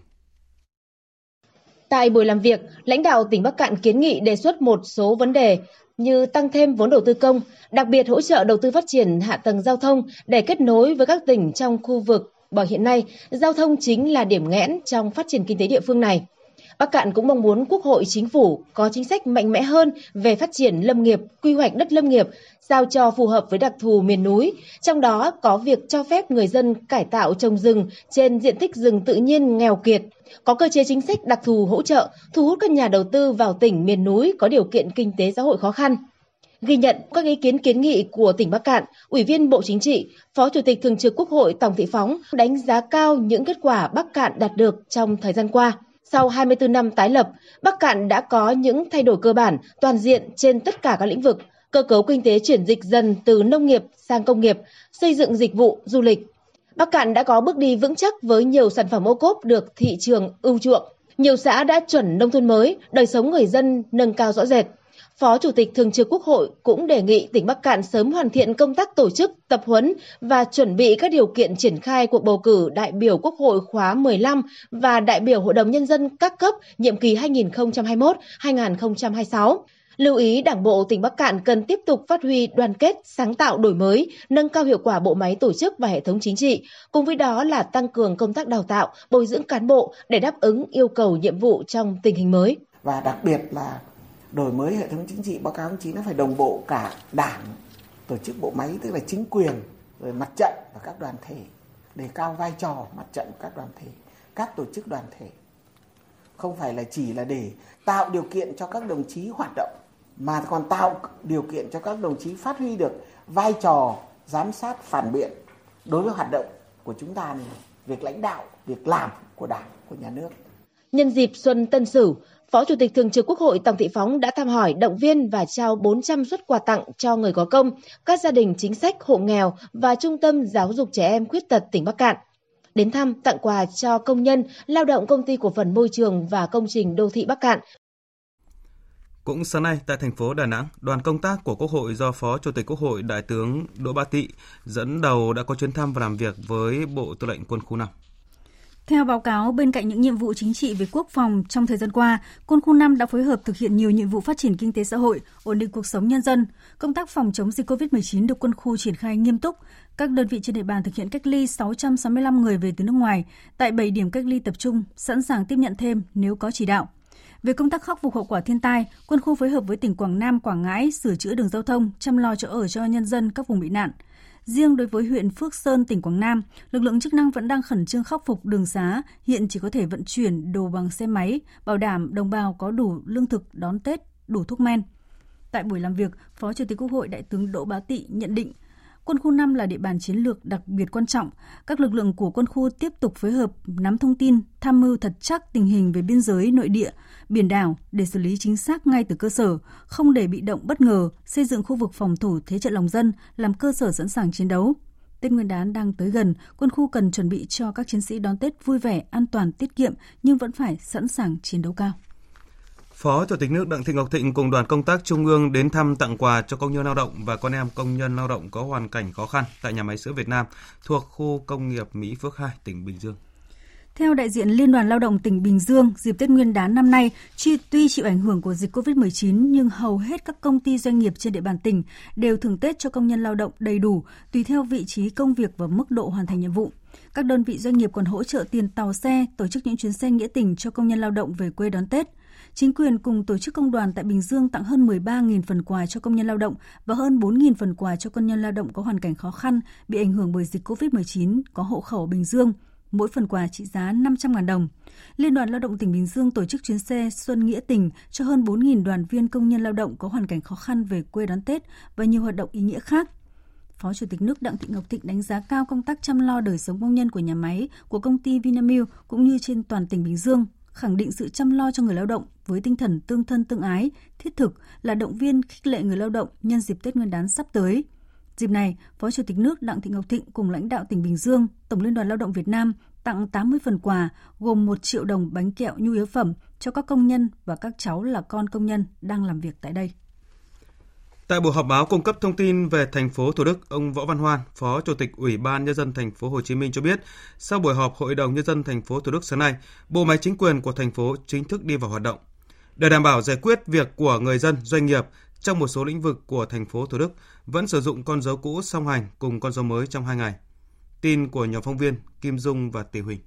Tại buổi làm việc, lãnh đạo tỉnh Bắc Cạn kiến nghị đề xuất một số vấn đề như tăng thêm vốn đầu tư công, đặc biệt hỗ trợ đầu tư phát triển hạ tầng giao thông để kết nối với các tỉnh trong khu vực bởi hiện nay giao thông chính là điểm nghẽn trong phát triển kinh tế địa phương này. Bắc Cạn cũng mong muốn Quốc hội, Chính phủ có chính sách mạnh mẽ hơn về phát triển lâm nghiệp, quy hoạch đất lâm nghiệp, sao cho phù hợp với đặc thù miền núi, trong đó có việc cho phép người dân cải tạo trồng rừng trên diện tích rừng tự nhiên nghèo kiệt, có cơ chế chính sách đặc thù hỗ trợ, thu hút các nhà đầu tư vào tỉnh miền núi có điều kiện kinh tế xã hội khó khăn. Ghi nhận các ý kiến kiến nghị của tỉnh Bắc Cạn, Ủy viên Bộ Chính trị, Phó Chủ tịch Thường trực Quốc hội Tòng Thị Phóng đánh giá cao những kết quả Bắc Cạn đạt được trong thời gian qua. Sau 24 năm tái lập, Bắc Cạn đã có những thay đổi cơ bản, toàn diện trên tất cả các lĩnh vực. Cơ cấu kinh tế chuyển dịch dần từ nông nghiệp sang công nghiệp, xây dựng dịch vụ, du lịch. Bắc Cạn đã có bước đi vững chắc với nhiều sản phẩm ô cốp được thị trường ưu chuộng. Nhiều xã đã chuẩn nông thôn mới, đời sống người dân nâng cao rõ rệt. Phó Chủ tịch Thường trực Quốc hội cũng đề nghị tỉnh Bắc Cạn sớm hoàn thiện công tác tổ chức, tập huấn và chuẩn bị các điều kiện triển khai cuộc bầu cử đại biểu Quốc hội khóa 15 và đại biểu Hội đồng Nhân dân các cấp nhiệm kỳ 2021-2026. Lưu ý Đảng bộ tỉnh Bắc Cạn cần tiếp tục phát huy đoàn kết, sáng tạo đổi mới, nâng cao hiệu quả bộ máy tổ chức và hệ thống chính trị, cùng với đó là tăng cường công tác đào tạo, bồi dưỡng cán bộ để đáp ứng yêu cầu nhiệm vụ trong tình hình mới. Và đặc biệt là đổi mới hệ thống chính trị báo cáo ông chí nó phải đồng bộ cả đảng tổ chức bộ máy tức là chính quyền rồi mặt trận và các đoàn thể đề cao vai trò mặt trận của các đoàn thể các tổ chức đoàn thể. Không phải là chỉ là để tạo điều kiện cho các đồng chí hoạt động mà còn tạo điều kiện cho các đồng chí phát huy được vai trò giám sát phản biện đối với hoạt động của chúng ta này, việc lãnh đạo việc làm của đảng của nhà nước. Nhân dịp xuân tân sửu Phó Chủ tịch Thường trực Quốc hội Tòng Thị Phóng đã thăm hỏi, động viên và trao 400 suất quà tặng cho người có công, các gia đình chính sách, hộ nghèo và Trung tâm Giáo dục Trẻ Em Khuyết tật tỉnh Bắc Cạn. Đến thăm, tặng quà cho công nhân, lao động Công ty Cổ phần Môi trường và Công trình Đô thị Bắc Cạn. Cũng sáng nay tại thành phố Đà Nẵng, đoàn công tác của Quốc hội do Phó Chủ tịch Quốc hội Đại tướng Đỗ Ba Tị dẫn đầu đã có chuyến thăm và làm việc với Bộ Tư lệnh Quân khu 5. Theo báo cáo, bên cạnh những nhiệm vụ chính trị về quốc phòng trong thời gian qua, quân khu 5 đã phối hợp thực hiện nhiều nhiệm vụ phát triển kinh tế xã hội, ổn định cuộc sống nhân dân. Công tác phòng chống dịch COVID-19 được quân khu triển khai nghiêm túc. Các đơn vị trên địa bàn thực hiện cách ly 665 người về từ nước ngoài tại 7 điểm cách ly tập trung, sẵn sàng tiếp nhận thêm nếu có chỉ đạo. Về công tác khắc phục hậu quả thiên tai, quân khu phối hợp với tỉnh Quảng Nam, Quảng Ngãi sửa chữa đường giao thông, chăm lo chỗ ở cho nhân dân các vùng bị nạn. Riêng đối với huyện Phước Sơn, tỉnh Quảng Nam, lực lượng chức năng vẫn đang khẩn trương khắc phục đường xá, hiện chỉ có thể vận chuyển đồ bằng xe máy, bảo đảm đồng bào có đủ lương thực đón Tết, đủ thuốc men. Tại buổi làm việc, Phó Chủ tịch Quốc hội Đại tướng Đỗ Bá Tị nhận định Quân khu 5 là địa bàn chiến lược đặc biệt quan trọng. Các lực lượng của quân khu tiếp tục phối hợp nắm thông tin, tham mưu thật chắc tình hình về biên giới nội địa, biển đảo để xử lý chính xác ngay từ cơ sở, không để bị động bất ngờ, xây dựng khu vực phòng thủ thế trận lòng dân làm cơ sở sẵn sàng chiến đấu. Tết Nguyên đán đang tới gần, quân khu cần chuẩn bị cho các chiến sĩ đón Tết vui vẻ, an toàn, tiết kiệm nhưng vẫn phải sẵn sàng chiến đấu cao. Phó Chủ tịch nước Đặng Thị Ngọc Thịnh cùng đoàn công tác Trung ương đến thăm tặng quà cho công nhân lao động và con em công nhân lao động có hoàn cảnh khó khăn tại nhà máy sữa Việt Nam thuộc khu công nghiệp Mỹ Phước 2, tỉnh Bình Dương. Theo đại diện Liên đoàn Lao động tỉnh Bình Dương, dịp Tết Nguyên đán năm nay, tuy chịu ảnh hưởng của dịch COVID-19 nhưng hầu hết các công ty doanh nghiệp trên địa bàn tỉnh đều thưởng Tết cho công nhân lao động đầy đủ, tùy theo vị trí công việc và mức độ hoàn thành nhiệm vụ. Các đơn vị doanh nghiệp còn hỗ trợ tiền tàu xe, tổ chức những chuyến xe nghĩa tình cho công nhân lao động về quê đón Tết. Chính quyền cùng tổ chức công đoàn tại Bình Dương tặng hơn 13.000 phần quà cho công nhân lao động và hơn 4.000 phần quà cho công nhân lao động có hoàn cảnh khó khăn bị ảnh hưởng bởi dịch COVID-19 có hộ khẩu Bình Dương mỗi phần quà trị giá 500.000 đồng. Liên đoàn Lao động tỉnh Bình Dương tổ chức chuyến xe Xuân Nghĩa Tình cho hơn 4.000 đoàn viên công nhân lao động có hoàn cảnh khó khăn về quê đón Tết và nhiều hoạt động ý nghĩa khác. Phó Chủ tịch nước Đặng Thị Ngọc Thịnh đánh giá cao công tác chăm lo đời sống công nhân của nhà máy của công ty Vinamilk cũng như trên toàn tỉnh Bình Dương, khẳng định sự chăm lo cho người lao động với tinh thần tương thân tương ái, thiết thực là động viên khích lệ người lao động nhân dịp Tết Nguyên đán sắp tới – Dịp này, Phó Chủ tịch nước Đặng Thị Ngọc Thịnh cùng lãnh đạo tỉnh Bình Dương, Tổng Liên đoàn Lao động Việt Nam tặng 80 phần quà gồm 1 triệu đồng bánh kẹo nhu yếu phẩm cho các công nhân và các cháu là con công nhân đang làm việc tại đây. Tại buổi họp báo cung cấp thông tin về thành phố Thủ Đức, ông Võ Văn Hoan, Phó Chủ tịch Ủy ban nhân dân thành phố Hồ Chí Minh cho biết, sau buổi họp Hội đồng nhân dân thành phố Thủ Đức sáng nay, bộ máy chính quyền của thành phố chính thức đi vào hoạt động. Để đảm bảo giải quyết việc của người dân, doanh nghiệp trong một số lĩnh vực của thành phố Thủ Đức vẫn sử dụng con dấu cũ song hành cùng con dấu mới trong hai ngày. Tin của nhóm phóng viên Kim Dung và Tỷ Huỳnh.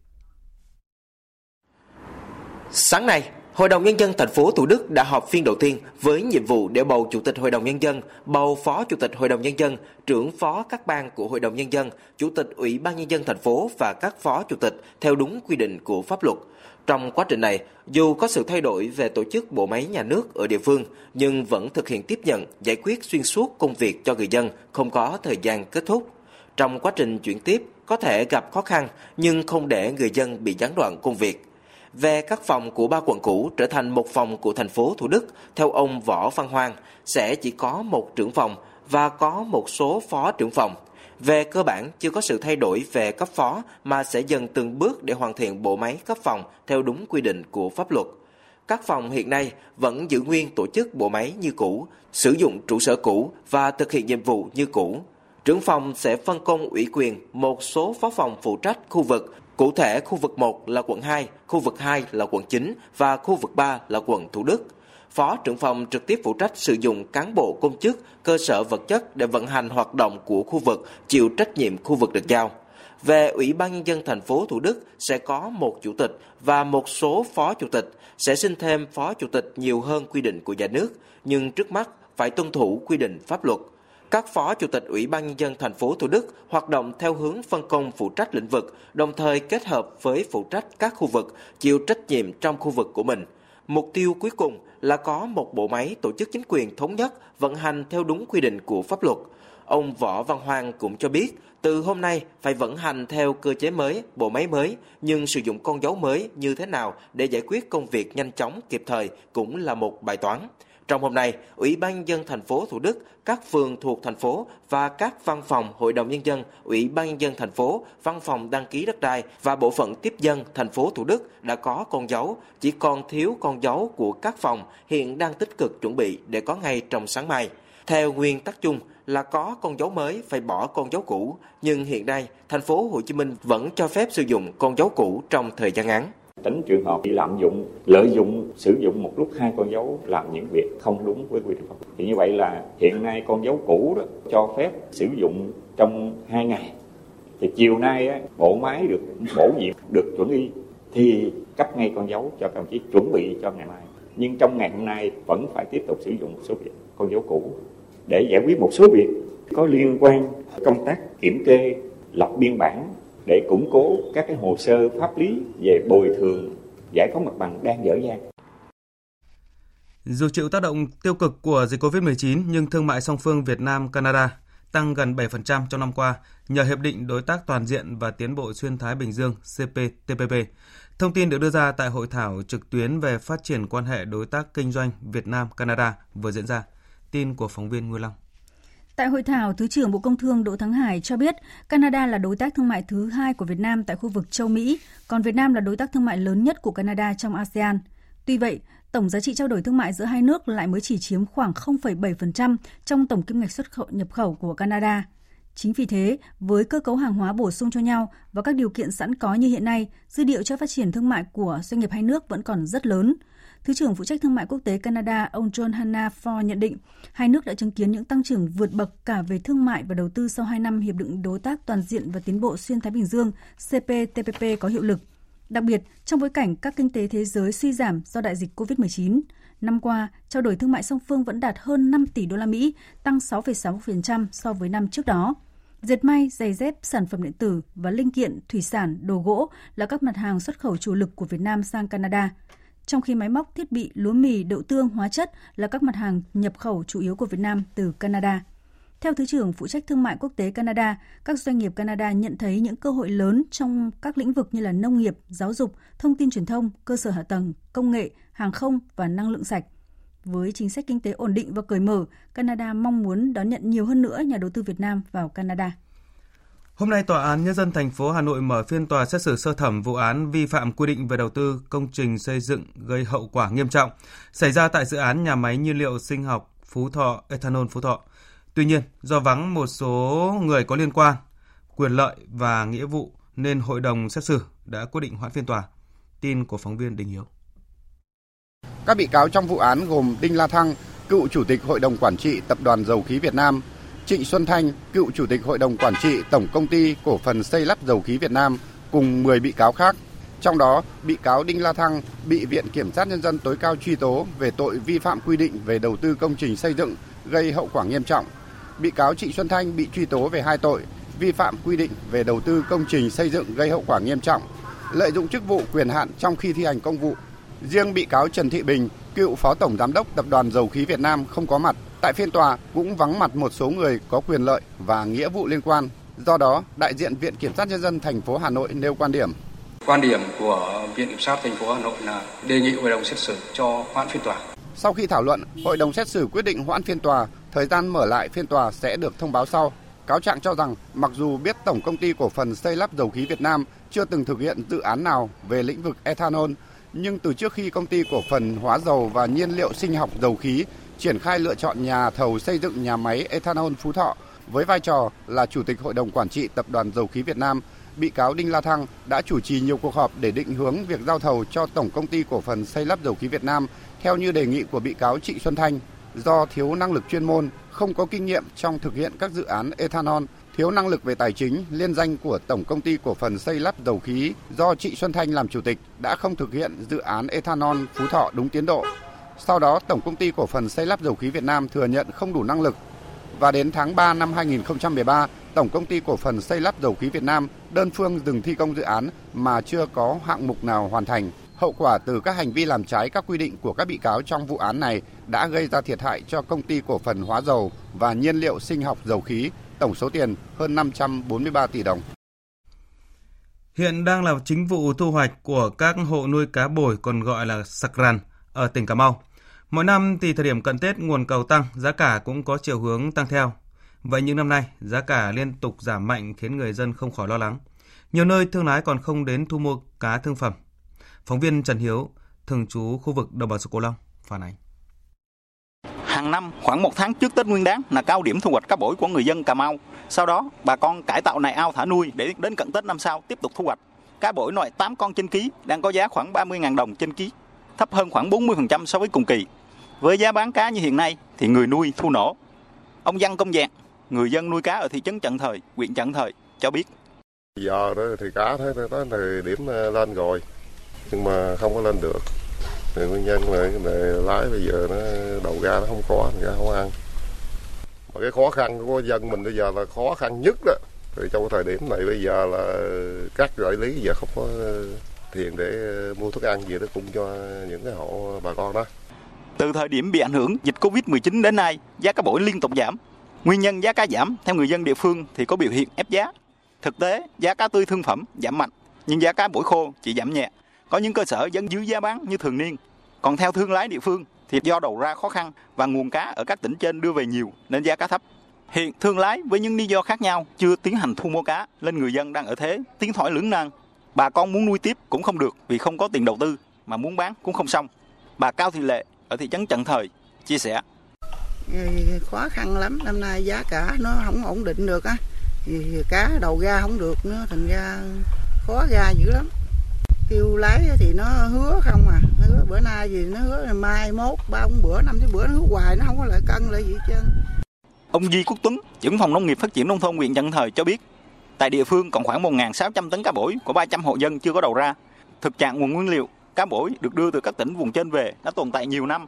Sáng nay, Hội đồng Nhân dân thành phố Thủ Đức đã họp phiên đầu tiên với nhiệm vụ để bầu Chủ tịch Hội đồng Nhân dân, bầu Phó Chủ tịch Hội đồng Nhân dân, trưởng phó các ban của Hội đồng Nhân dân, Chủ tịch Ủy ban Nhân dân thành phố và các Phó Chủ tịch theo đúng quy định của pháp luật. Trong quá trình này, dù có sự thay đổi về tổ chức bộ máy nhà nước ở địa phương, nhưng vẫn thực hiện tiếp nhận, giải quyết xuyên suốt công việc cho người dân, không có thời gian kết thúc. Trong quá trình chuyển tiếp, có thể gặp khó khăn, nhưng không để người dân bị gián đoạn công việc về các phòng của ba quận cũ trở thành một phòng của thành phố Thủ Đức, theo ông Võ Văn hoàng sẽ chỉ có một trưởng phòng và có một số phó trưởng phòng. Về cơ bản, chưa có sự thay đổi về cấp phó mà sẽ dần từng bước để hoàn thiện bộ máy cấp phòng theo đúng quy định của pháp luật. Các phòng hiện nay vẫn giữ nguyên tổ chức bộ máy như cũ, sử dụng trụ sở cũ và thực hiện nhiệm vụ như cũ. Trưởng phòng sẽ phân công ủy quyền một số phó phòng phụ trách khu vực Cụ thể, khu vực 1 là quận 2, khu vực 2 là quận 9 và khu vực 3 là quận Thủ Đức. Phó trưởng phòng trực tiếp phụ trách sử dụng cán bộ công chức, cơ sở vật chất để vận hành hoạt động của khu vực, chịu trách nhiệm khu vực được giao. Về Ủy ban Nhân dân thành phố Thủ Đức sẽ có một chủ tịch và một số phó chủ tịch, sẽ xin thêm phó chủ tịch nhiều hơn quy định của nhà nước, nhưng trước mắt phải tuân thủ quy định pháp luật các phó chủ tịch Ủy ban nhân dân thành phố Thủ Đức hoạt động theo hướng phân công phụ trách lĩnh vực, đồng thời kết hợp với phụ trách các khu vực, chịu trách nhiệm trong khu vực của mình. Mục tiêu cuối cùng là có một bộ máy tổ chức chính quyền thống nhất, vận hành theo đúng quy định của pháp luật. Ông Võ Văn Hoàng cũng cho biết, từ hôm nay phải vận hành theo cơ chế mới, bộ máy mới, nhưng sử dụng con dấu mới như thế nào để giải quyết công việc nhanh chóng, kịp thời cũng là một bài toán. Trong hôm nay, Ủy ban nhân dân thành phố Thủ Đức, các phường thuộc thành phố và các văn phòng Hội đồng nhân dân, Ủy ban nhân dân thành phố, văn phòng đăng ký đất đai và bộ phận tiếp dân thành phố Thủ Đức đã có con dấu, chỉ còn thiếu con dấu của các phòng hiện đang tích cực chuẩn bị để có ngay trong sáng mai. Theo nguyên tắc chung là có con dấu mới phải bỏ con dấu cũ, nhưng hiện nay thành phố Hồ Chí Minh vẫn cho phép sử dụng con dấu cũ trong thời gian ngắn tránh trường hợp bị lạm dụng lợi dụng sử dụng một lúc hai con dấu làm những việc không đúng với quy định pháp thì như vậy là hiện nay con dấu cũ đó cho phép sử dụng trong hai ngày. Thì chiều nay á, bộ máy được bổ nhiệm được chuẩn y thì cấp ngay con dấu cho các đồng chí chuẩn bị cho ngày mai. Nhưng trong ngày hôm nay vẫn phải tiếp tục sử dụng một số việc con dấu cũ để giải quyết một số việc có liên quan công tác kiểm kê lập biên bản để củng cố các cái hồ sơ pháp lý về bồi thường, giải phóng mặt bằng đang dở dang. Dù chịu tác động tiêu cực của dịch COVID-19 nhưng thương mại song phương Việt Nam, Canada tăng gần 7% trong năm qua nhờ hiệp định đối tác toàn diện và tiến bộ xuyên Thái Bình Dương CPTPP. Thông tin được đưa ra tại hội thảo trực tuyến về phát triển quan hệ đối tác kinh doanh Việt Nam, Canada vừa diễn ra. Tin của phóng viên Nguyên Long. Tại hội thảo, Thứ trưởng Bộ Công Thương Đỗ Thắng Hải cho biết Canada là đối tác thương mại thứ hai của Việt Nam tại khu vực châu Mỹ, còn Việt Nam là đối tác thương mại lớn nhất của Canada trong ASEAN. Tuy vậy, tổng giá trị trao đổi thương mại giữa hai nước lại mới chỉ chiếm khoảng 0,7% trong tổng kim ngạch xuất khẩu nhập khẩu của Canada. Chính vì thế, với cơ cấu hàng hóa bổ sung cho nhau và các điều kiện sẵn có như hiện nay, dư địa cho phát triển thương mại của doanh nghiệp hai nước vẫn còn rất lớn – Thứ trưởng phụ trách thương mại quốc tế Canada, ông John Hanna Ford nhận định, hai nước đã chứng kiến những tăng trưởng vượt bậc cả về thương mại và đầu tư sau 2 năm Hiệp định Đối tác Toàn diện và Tiến bộ Xuyên Thái Bình Dương CPTPP có hiệu lực. Đặc biệt, trong bối cảnh các kinh tế thế giới suy giảm do đại dịch COVID-19, năm qua, trao đổi thương mại song phương vẫn đạt hơn 5 tỷ đô la Mỹ, tăng 6,6% so với năm trước đó. Dệt may, giày dép, sản phẩm điện tử và linh kiện, thủy sản, đồ gỗ là các mặt hàng xuất khẩu chủ lực của Việt Nam sang Canada trong khi máy móc, thiết bị, lúa mì, đậu tương, hóa chất là các mặt hàng nhập khẩu chủ yếu của Việt Nam từ Canada. Theo Thứ trưởng phụ trách thương mại quốc tế Canada, các doanh nghiệp Canada nhận thấy những cơ hội lớn trong các lĩnh vực như là nông nghiệp, giáo dục, thông tin truyền thông, cơ sở hạ tầng, công nghệ, hàng không và năng lượng sạch. Với chính sách kinh tế ổn định và cởi mở, Canada mong muốn đón nhận nhiều hơn nữa nhà đầu tư Việt Nam vào Canada. Hôm nay, Tòa án Nhân dân thành phố Hà Nội mở phiên tòa xét xử sơ thẩm vụ án vi phạm quy định về đầu tư công trình xây dựng gây hậu quả nghiêm trọng xảy ra tại dự án nhà máy nhiên liệu sinh học Phú Thọ Ethanol Phú Thọ. Tuy nhiên, do vắng một số người có liên quan, quyền lợi và nghĩa vụ nên hội đồng xét xử đã quyết định hoãn phiên tòa. Tin của phóng viên Đình Hiếu. Các bị cáo trong vụ án gồm Đinh La Thăng, cựu chủ tịch Hội đồng Quản trị Tập đoàn Dầu khí Việt Nam, Trịnh Xuân Thanh, cựu chủ tịch Hội đồng Quản trị Tổng Công ty Cổ phần Xây lắp Dầu khí Việt Nam cùng 10 bị cáo khác. Trong đó, bị cáo Đinh La Thăng bị Viện Kiểm sát Nhân dân tối cao truy tố về tội vi phạm quy định về đầu tư công trình xây dựng gây hậu quả nghiêm trọng. Bị cáo Trịnh Xuân Thanh bị truy tố về hai tội vi phạm quy định về đầu tư công trình xây dựng gây hậu quả nghiêm trọng, lợi dụng chức vụ quyền hạn trong khi thi hành công vụ. Riêng bị cáo Trần Thị Bình, cựu phó tổng giám đốc Tập đoàn Dầu khí Việt Nam không có mặt Tại phiên tòa cũng vắng mặt một số người có quyền lợi và nghĩa vụ liên quan. Do đó, đại diện Viện Kiểm sát nhân dân thành phố Hà Nội nêu quan điểm. Quan điểm của Viện Kiểm sát thành phố Hà Nội là đề nghị hội đồng xét xử cho hoãn phiên tòa. Sau khi thảo luận, hội đồng xét xử quyết định hoãn phiên tòa, thời gian mở lại phiên tòa sẽ được thông báo sau. Cáo trạng cho rằng mặc dù biết Tổng công ty cổ phần xây lắp dầu khí Việt Nam chưa từng thực hiện dự án nào về lĩnh vực ethanol, nhưng từ trước khi công ty cổ phần hóa dầu và nhiên liệu sinh học dầu khí triển khai lựa chọn nhà thầu xây dựng nhà máy ethanol Phú Thọ với vai trò là Chủ tịch Hội đồng Quản trị Tập đoàn Dầu khí Việt Nam, bị cáo Đinh La Thăng đã chủ trì nhiều cuộc họp để định hướng việc giao thầu cho Tổng Công ty Cổ phần Xây lắp Dầu khí Việt Nam theo như đề nghị của bị cáo Trịnh Xuân Thanh. Do thiếu năng lực chuyên môn, không có kinh nghiệm trong thực hiện các dự án ethanol, thiếu năng lực về tài chính, liên danh của Tổng Công ty Cổ phần Xây lắp Dầu khí do Trịnh Xuân Thanh làm chủ tịch đã không thực hiện dự án ethanol Phú Thọ đúng tiến độ. Sau đó, Tổng công ty cổ phần xây lắp dầu khí Việt Nam thừa nhận không đủ năng lực. Và đến tháng 3 năm 2013, Tổng công ty cổ phần xây lắp dầu khí Việt Nam đơn phương dừng thi công dự án mà chưa có hạng mục nào hoàn thành. Hậu quả từ các hành vi làm trái các quy định của các bị cáo trong vụ án này đã gây ra thiệt hại cho công ty cổ phần hóa dầu và nhiên liệu sinh học dầu khí, tổng số tiền hơn 543 tỷ đồng. Hiện đang là chính vụ thu hoạch của các hộ nuôi cá bồi còn gọi là sặc rằn ở tỉnh Cà Mau. Mỗi năm thì thời điểm cận Tết nguồn cầu tăng, giá cả cũng có chiều hướng tăng theo. Vậy những năm nay, giá cả liên tục giảm mạnh khiến người dân không khỏi lo lắng. Nhiều nơi thương lái còn không đến thu mua cá thương phẩm. Phóng viên Trần Hiếu, thường trú khu vực đồng bằng sông Cửu Long phản ánh. Hàng năm, khoảng một tháng trước Tết Nguyên đán là cao điểm thu hoạch cá bổi của người dân Cà Mau. Sau đó, bà con cải tạo này ao thả nuôi để đến cận Tết năm sau tiếp tục thu hoạch. Cá bổi loại 8 con trên ký đang có giá khoảng 30.000 đồng trên ký, thấp hơn khoảng 40% so với cùng kỳ. Với giá bán cá như hiện nay thì người nuôi thu nổ. Ông Văn Công Dạng, người dân nuôi cá ở thị trấn Trận Thời, huyện Trận Thời cho biết. Giờ đó thì cá thấy tới thời điểm ờ, lên rồi nhưng mà không có lên được. Thì nguyên nhân là cái lái bây giờ nó đầu ra nó không có, ra không ăn. Mà cái khó khăn của dân mình bây giờ là khó khăn nhất đó. Thì trong cái thời điểm này bây giờ là các đại lý giờ không có ờ, tiền để ờ, mua thức ăn gì để cung cho những cái hộ bà con đó. Từ thời điểm bị ảnh hưởng dịch Covid-19 đến nay, giá cá bổi liên tục giảm. Nguyên nhân giá cá giảm theo người dân địa phương thì có biểu hiện ép giá. Thực tế, giá cá tươi thương phẩm giảm mạnh, nhưng giá cá bổi khô chỉ giảm nhẹ. Có những cơ sở vẫn giữ giá bán như thường niên. Còn theo thương lái địa phương thì do đầu ra khó khăn và nguồn cá ở các tỉnh trên đưa về nhiều nên giá cá thấp. Hiện thương lái với những lý do khác nhau chưa tiến hành thu mua cá nên người dân đang ở thế tiến thoái lưỡng nan. Bà con muốn nuôi tiếp cũng không được vì không có tiền đầu tư mà muốn bán cũng không xong. Bà Cao Thị Lệ ở thị trấn Trần Thời chia sẻ. Ừ, khó khăn lắm, năm nay giá cả nó không ổn định được á. Cá đầu ra không được nữa, thành ra khó ra dữ lắm. Kêu lái thì nó hứa không à, hứa bữa nay gì nó hứa mai mốt ba bữa năm cái bữa nó hứa hoài nó không có lại cân lại gì hết trơn. Ông Di Quốc Tuấn, trưởng phòng nông nghiệp phát triển nông thôn huyện Trần Thời cho biết, tại địa phương còn khoảng 1.600 tấn cá bổi của 300 hộ dân chưa có đầu ra. Thực trạng nguồn nguyên liệu cá bổi được đưa từ các tỉnh vùng trên về đã tồn tại nhiều năm.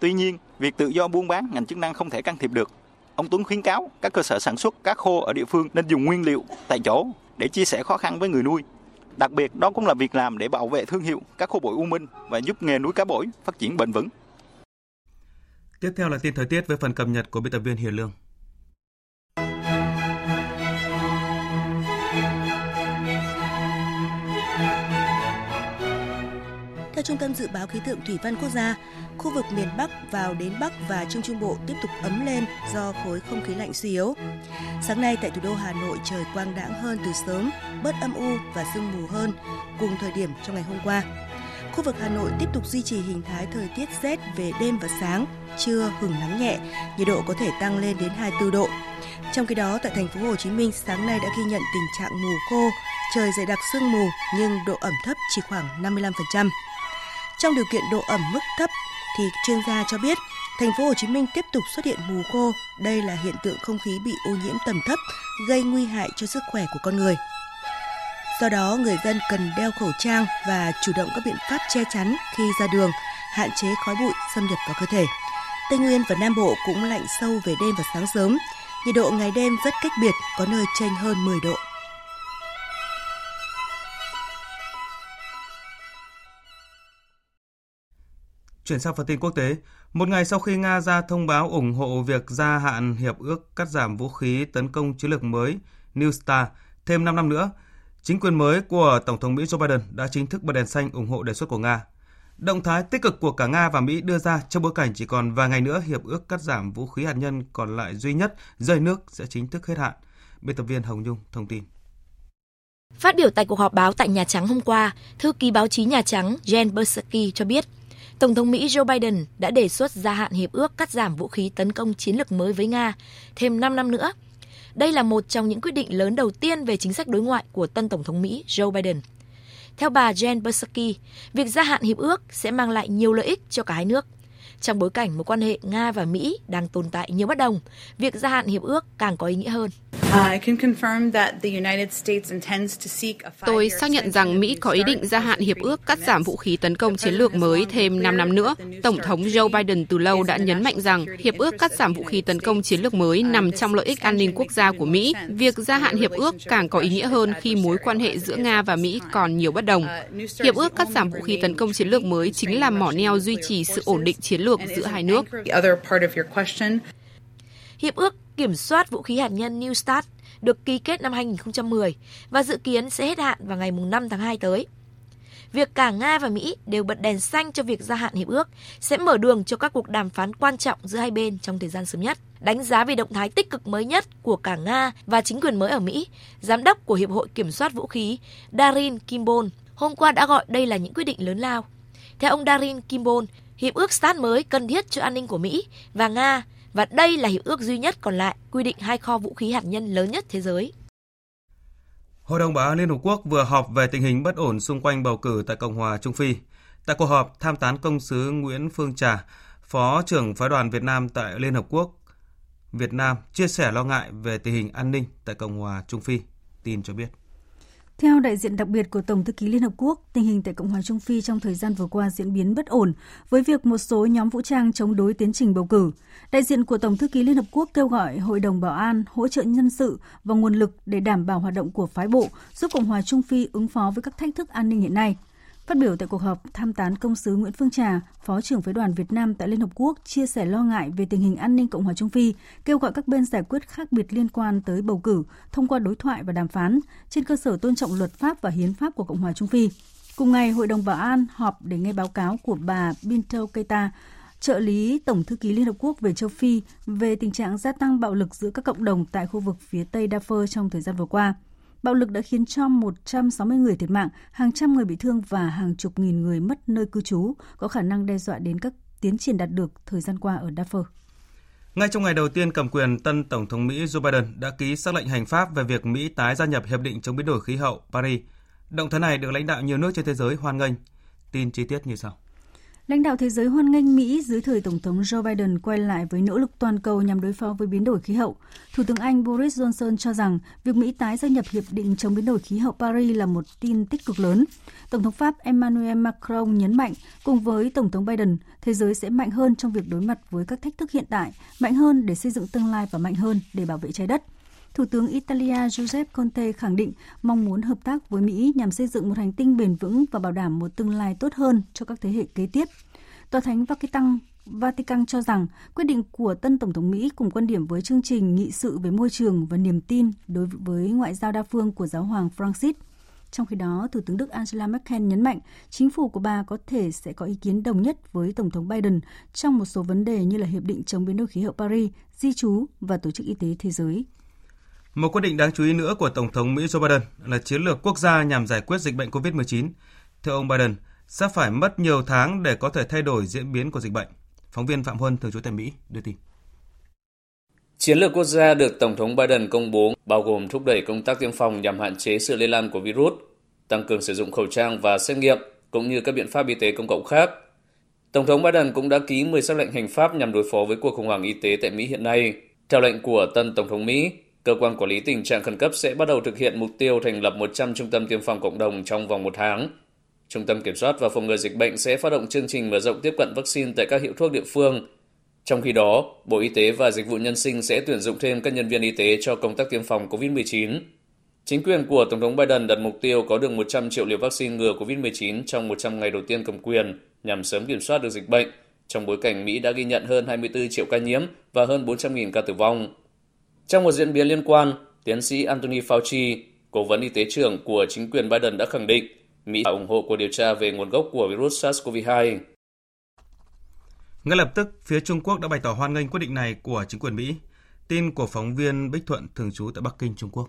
Tuy nhiên, việc tự do buôn bán ngành chức năng không thể can thiệp được. Ông Tuấn khuyến cáo các cơ sở sản xuất cá khô ở địa phương nên dùng nguyên liệu tại chỗ để chia sẻ khó khăn với người nuôi. Đặc biệt, đó cũng là việc làm để bảo vệ thương hiệu các khu bổi U Minh và giúp nghề nuôi cá bổi phát triển bền vững. Tiếp theo là tin thời tiết với phần cập nhật của biên tập viên Hiền Lương. Theo Trung tâm Dự báo Khí tượng Thủy văn Quốc gia, khu vực miền Bắc vào đến Bắc và Trung Trung Bộ tiếp tục ấm lên do khối không khí lạnh suy yếu. Sáng nay tại thủ đô Hà Nội trời quang đãng hơn từ sớm, bớt âm u và sương mù hơn cùng thời điểm trong ngày hôm qua. Khu vực Hà Nội tiếp tục duy trì hình thái thời tiết rét về đêm và sáng, trưa hừng nắng nhẹ, nhiệt độ có thể tăng lên đến 24 độ. Trong khi đó, tại thành phố Hồ Chí Minh sáng nay đã ghi nhận tình trạng mù khô, trời dày đặc sương mù nhưng độ ẩm thấp chỉ khoảng 55%. Trong điều kiện độ ẩm mức thấp thì chuyên gia cho biết thành phố Hồ Chí Minh tiếp tục xuất hiện mù khô. Đây là hiện tượng không khí bị ô nhiễm tầm thấp gây nguy hại cho sức khỏe của con người. Do đó, người dân cần đeo khẩu trang và chủ động các biện pháp che chắn khi ra đường, hạn chế khói bụi xâm nhập vào cơ thể. Tây Nguyên và Nam Bộ cũng lạnh sâu về đêm và sáng sớm. Nhiệt độ ngày đêm rất cách biệt, có nơi chênh hơn 10 độ. Chuyển sang phần tin quốc tế, một ngày sau khi Nga ra thông báo ủng hộ việc gia hạn hiệp ước cắt giảm vũ khí tấn công chiến lược mới New START thêm 5 năm nữa, chính quyền mới của Tổng thống Mỹ Joe Biden đã chính thức bật đèn xanh ủng hộ đề xuất của Nga. Động thái tích cực của cả Nga và Mỹ đưa ra trong bối cảnh chỉ còn vài ngày nữa hiệp ước cắt giảm vũ khí hạt nhân còn lại duy nhất rơi nước sẽ chính thức hết hạn. Biên tập viên Hồng Nhung thông tin. Phát biểu tại cuộc họp báo tại Nhà Trắng hôm qua, thư ký báo chí Nhà Trắng Jen Psaki cho biết Tổng thống Mỹ Joe Biden đã đề xuất gia hạn hiệp ước cắt giảm vũ khí tấn công chiến lược mới với Nga thêm 5 năm nữa. Đây là một trong những quyết định lớn đầu tiên về chính sách đối ngoại của tân Tổng thống Mỹ Joe Biden. Theo bà Jen Psaki, việc gia hạn hiệp ước sẽ mang lại nhiều lợi ích cho cả hai nước. Trong bối cảnh mối quan hệ Nga và Mỹ đang tồn tại nhiều bất đồng, việc gia hạn hiệp ước càng có ý nghĩa hơn. Tôi xác nhận rằng Mỹ có ý định gia hạn hiệp ước cắt giảm vũ khí tấn công chiến lược mới thêm 5 năm nữa. Tổng thống Joe Biden từ lâu đã nhấn mạnh rằng hiệp ước cắt giảm vũ khí tấn công chiến lược mới nằm trong lợi ích an ninh quốc gia của Mỹ. Việc gia hạn hiệp ước càng có ý nghĩa hơn khi mối quan hệ giữa Nga và Mỹ còn nhiều bất đồng. Hiệp ước cắt giảm vũ khí tấn công chiến lược mới chính là mỏ neo duy trì sự ổn định chiến lược giữa hai nước. Hiệp ước kiểm soát vũ khí hạt nhân New START được ký kết năm 2010 và dự kiến sẽ hết hạn vào ngày 5 tháng 2 tới. Việc cả Nga và Mỹ đều bật đèn xanh cho việc gia hạn hiệp ước sẽ mở đường cho các cuộc đàm phán quan trọng giữa hai bên trong thời gian sớm nhất. Đánh giá về động thái tích cực mới nhất của cả Nga và chính quyền mới ở Mỹ, giám đốc của Hiệp hội Kiểm soát Vũ khí Darin Kimball hôm qua đã gọi đây là những quyết định lớn lao. Theo ông Darin Kimball, hiệp ước START mới cần thiết cho an ninh của Mỹ và Nga và đây là hiệp ước duy nhất còn lại quy định hai kho vũ khí hạt nhân lớn nhất thế giới. Hội đồng Bảo an Liên Hợp Quốc vừa họp về tình hình bất ổn xung quanh bầu cử tại Cộng hòa Trung Phi. Tại cuộc họp, tham tán công sứ Nguyễn Phương Trà, Phó trưởng phái đoàn Việt Nam tại Liên Hợp Quốc, Việt Nam chia sẻ lo ngại về tình hình an ninh tại Cộng hòa Trung Phi. Tin cho biết. Theo đại diện đặc biệt của Tổng thư ký Liên Hợp Quốc, tình hình tại Cộng hòa Trung Phi trong thời gian vừa qua diễn biến bất ổn với việc một số nhóm vũ trang chống đối tiến trình bầu cử. Đại diện của Tổng thư ký Liên Hợp Quốc kêu gọi Hội đồng Bảo an hỗ trợ nhân sự và nguồn lực để đảm bảo hoạt động của phái bộ, giúp Cộng hòa Trung Phi ứng phó với các thách thức an ninh hiện nay. Phát biểu tại cuộc họp, tham tán công sứ Nguyễn Phương Trà, Phó trưởng phái đoàn Việt Nam tại Liên Hợp Quốc chia sẻ lo ngại về tình hình an ninh Cộng hòa Trung Phi, kêu gọi các bên giải quyết khác biệt liên quan tới bầu cử thông qua đối thoại và đàm phán trên cơ sở tôn trọng luật pháp và hiến pháp của Cộng hòa Trung Phi. Cùng ngày, Hội đồng Bảo an họp để nghe báo cáo của bà Bintou Keita, trợ lý Tổng thư ký Liên Hợp Quốc về châu Phi về tình trạng gia tăng bạo lực giữa các cộng đồng tại khu vực phía Tây Darfur trong thời gian vừa qua. Bạo lực đã khiến cho 160 người thiệt mạng, hàng trăm người bị thương và hàng chục nghìn người mất nơi cư trú, có khả năng đe dọa đến các tiến triển đạt được thời gian qua ở Darfur. Ngay trong ngày đầu tiên cầm quyền, tân Tổng thống Mỹ Joe Biden đã ký xác lệnh hành pháp về việc Mỹ tái gia nhập Hiệp định chống biến đổi khí hậu Paris. Động thái này được lãnh đạo nhiều nước trên thế giới hoan nghênh. Tin chi tiết như sau. Lãnh đạo thế giới hoan nghênh Mỹ dưới thời Tổng thống Joe Biden quay lại với nỗ lực toàn cầu nhằm đối phó với biến đổi khí hậu. Thủ tướng Anh Boris Johnson cho rằng việc Mỹ tái gia nhập Hiệp định chống biến đổi khí hậu Paris là một tin tích cực lớn. Tổng thống Pháp Emmanuel Macron nhấn mạnh, cùng với Tổng thống Biden, thế giới sẽ mạnh hơn trong việc đối mặt với các thách thức hiện tại, mạnh hơn để xây dựng tương lai và mạnh hơn để bảo vệ trái đất. Thủ tướng Italia Giuseppe Conte khẳng định mong muốn hợp tác với Mỹ nhằm xây dựng một hành tinh bền vững và bảo đảm một tương lai tốt hơn cho các thế hệ kế tiếp. Tòa Thánh Vatican Vatican cho rằng quyết định của tân Tổng thống Mỹ cùng quan điểm với chương trình nghị sự về môi trường và niềm tin đối với ngoại giao đa phương của giáo hoàng Francis. Trong khi đó, Thủ tướng Đức Angela Merkel nhấn mạnh chính phủ của bà có thể sẽ có ý kiến đồng nhất với Tổng thống Biden trong một số vấn đề như là Hiệp định chống biến đổi khí hậu Paris, di trú và Tổ chức Y tế Thế giới. Một quyết định đáng chú ý nữa của Tổng thống Mỹ Joe Biden là chiến lược quốc gia nhằm giải quyết dịch bệnh COVID-19. Theo ông Biden, sẽ phải mất nhiều tháng để có thể thay đổi diễn biến của dịch bệnh. Phóng viên Phạm Huân, thường trú tại Mỹ, đưa tin. Chiến lược quốc gia được Tổng thống Biden công bố bao gồm thúc đẩy công tác tiêm phòng nhằm hạn chế sự lây lan của virus, tăng cường sử dụng khẩu trang và xét nghiệm, cũng như các biện pháp y tế công cộng khác. Tổng thống Biden cũng đã ký 10 sắc lệnh hành pháp nhằm đối phó với cuộc khủng hoảng y tế tại Mỹ hiện nay. Theo lệnh của tân Tổng thống Mỹ, cơ quan quản lý tình trạng khẩn cấp sẽ bắt đầu thực hiện mục tiêu thành lập 100 trung tâm tiêm phòng cộng đồng trong vòng một tháng. Trung tâm Kiểm soát và Phòng ngừa Dịch bệnh sẽ phát động chương trình mở rộng tiếp cận vaccine tại các hiệu thuốc địa phương trong khi đó, Bộ Y tế và Dịch vụ Nhân sinh sẽ tuyển dụng thêm các nhân viên y tế cho công tác tiêm phòng COVID-19. Chính quyền của Tổng thống Biden đặt mục tiêu có được 100 triệu liều vaccine ngừa COVID-19 trong 100 ngày đầu tiên cầm quyền nhằm sớm kiểm soát được dịch bệnh, trong bối cảnh Mỹ đã ghi nhận hơn 24 triệu ca nhiễm và hơn 400.000 ca tử vong. Trong một diễn biến liên quan, tiến sĩ Anthony Fauci, cố vấn y tế trưởng của chính quyền Biden đã khẳng định Mỹ ủng hộ cuộc điều tra về nguồn gốc của virus SARS-CoV-2. Ngay lập tức, phía Trung Quốc đã bày tỏ hoan nghênh quyết định này của chính quyền Mỹ. Tin của phóng viên Bích Thuận thường trú tại Bắc Kinh, Trung Quốc.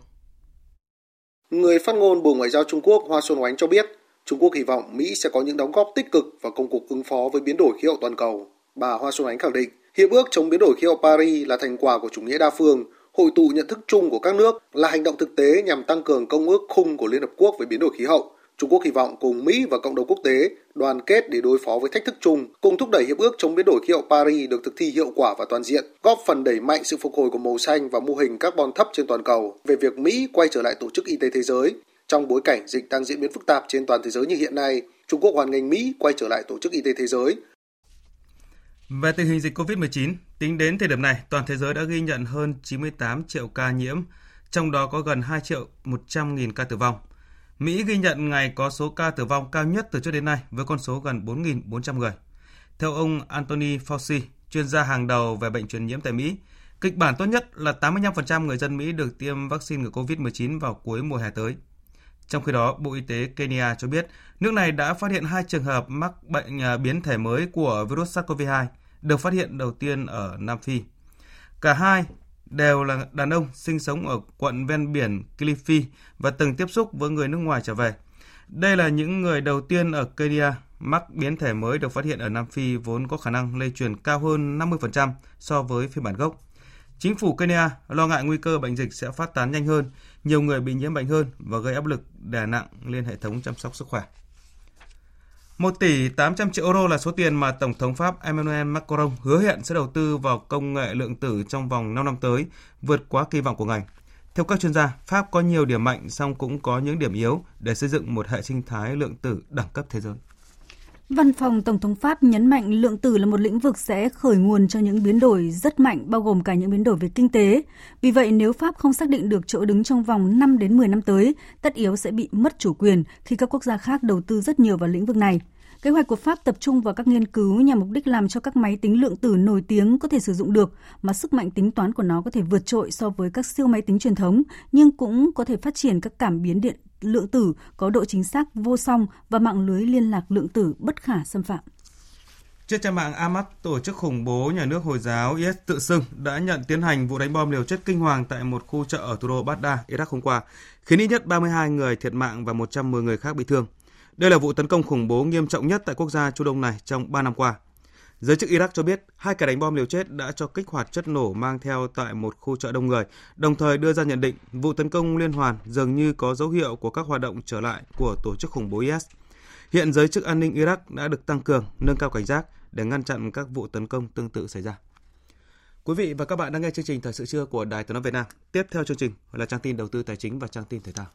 Người phát ngôn Bộ Ngoại giao Trung Quốc Hoa Xuân Oánh cho biết, Trung Quốc hy vọng Mỹ sẽ có những đóng góp tích cực vào công cuộc ứng phó với biến đổi khí hậu toàn cầu. Bà Hoa Xuân Oánh khẳng định, Hiệp ước chống biến đổi khí hậu Paris là thành quả của chủ nghĩa đa phương, hội tụ nhận thức chung của các nước là hành động thực tế nhằm tăng cường công ước khung của Liên Hợp Quốc về biến đổi khí hậu, Trung Quốc hy vọng cùng Mỹ và cộng đồng quốc tế đoàn kết để đối phó với thách thức chung, cùng thúc đẩy hiệp ước chống biến đổi khí hậu Paris được thực thi hiệu quả và toàn diện, góp phần đẩy mạnh sự phục hồi của màu xanh và mô hình carbon thấp trên toàn cầu về việc Mỹ quay trở lại Tổ chức Y tế Thế giới. Trong bối cảnh dịch đang diễn biến phức tạp trên toàn thế giới như hiện nay, Trung Quốc hoàn ngành Mỹ quay trở lại Tổ chức Y tế Thế giới. Về tình hình dịch COVID-19, tính đến thời điểm này, toàn thế giới đã ghi nhận hơn 98 triệu ca nhiễm, trong đó có gần 2 triệu 100 nghìn ca tử vong. Mỹ ghi nhận ngày có số ca tử vong cao nhất từ trước đến nay với con số gần 4.400 người. Theo ông Anthony Fauci, chuyên gia hàng đầu về bệnh truyền nhiễm tại Mỹ, kịch bản tốt nhất là 85% người dân Mỹ được tiêm vaccine ngừa COVID-19 vào cuối mùa hè tới. Trong khi đó, Bộ Y tế Kenya cho biết nước này đã phát hiện hai trường hợp mắc bệnh à, biến thể mới của virus SARS-CoV-2 được phát hiện đầu tiên ở Nam Phi. Cả hai đều là đàn ông sinh sống ở quận ven biển Kilifi và từng tiếp xúc với người nước ngoài trở về. Đây là những người đầu tiên ở Kenya mắc biến thể mới được phát hiện ở Nam Phi vốn có khả năng lây truyền cao hơn 50% so với phiên bản gốc. Chính phủ Kenya lo ngại nguy cơ bệnh dịch sẽ phát tán nhanh hơn, nhiều người bị nhiễm bệnh hơn và gây áp lực đè nặng lên hệ thống chăm sóc sức khỏe. 1 tỷ 800 triệu euro là số tiền mà Tổng thống Pháp Emmanuel Macron hứa hẹn sẽ đầu tư vào công nghệ lượng tử trong vòng 5 năm tới, vượt quá kỳ vọng của ngành. Theo các chuyên gia, Pháp có nhiều điểm mạnh song cũng có những điểm yếu để xây dựng một hệ sinh thái lượng tử đẳng cấp thế giới. Văn phòng Tổng thống Pháp nhấn mạnh lượng tử là một lĩnh vực sẽ khởi nguồn cho những biến đổi rất mạnh bao gồm cả những biến đổi về kinh tế. Vì vậy nếu Pháp không xác định được chỗ đứng trong vòng 5 đến 10 năm tới, tất yếu sẽ bị mất chủ quyền khi các quốc gia khác đầu tư rất nhiều vào lĩnh vực này. Kế hoạch của Pháp tập trung vào các nghiên cứu nhằm mục đích làm cho các máy tính lượng tử nổi tiếng có thể sử dụng được, mà sức mạnh tính toán của nó có thể vượt trội so với các siêu máy tính truyền thống, nhưng cũng có thể phát triển các cảm biến điện lượng tử có độ chính xác vô song và mạng lưới liên lạc lượng tử bất khả xâm phạm. Trên trang mạng Hamas, tổ chức khủng bố nhà nước Hồi giáo IS tự xưng đã nhận tiến hành vụ đánh bom liều chất kinh hoàng tại một khu chợ ở thủ đô Baghdad, Iraq hôm qua, khiến ít nhất 32 người thiệt mạng và 110 người khác bị thương. Đây là vụ tấn công khủng bố nghiêm trọng nhất tại quốc gia Trung Đông này trong 3 năm qua. Giới chức Iraq cho biết hai kẻ đánh bom liều chết đã cho kích hoạt chất nổ mang theo tại một khu chợ đông người, đồng thời đưa ra nhận định vụ tấn công liên hoàn dường như có dấu hiệu của các hoạt động trở lại của tổ chức khủng bố IS. Hiện giới chức an ninh Iraq đã được tăng cường, nâng cao cảnh giác để ngăn chặn các vụ tấn công tương tự xảy ra. Quý vị và các bạn đang nghe chương trình Thời sự trưa của Đài Tiếng nói Việt Nam. Tiếp theo chương trình là trang tin đầu tư tài chính và trang tin thể thao.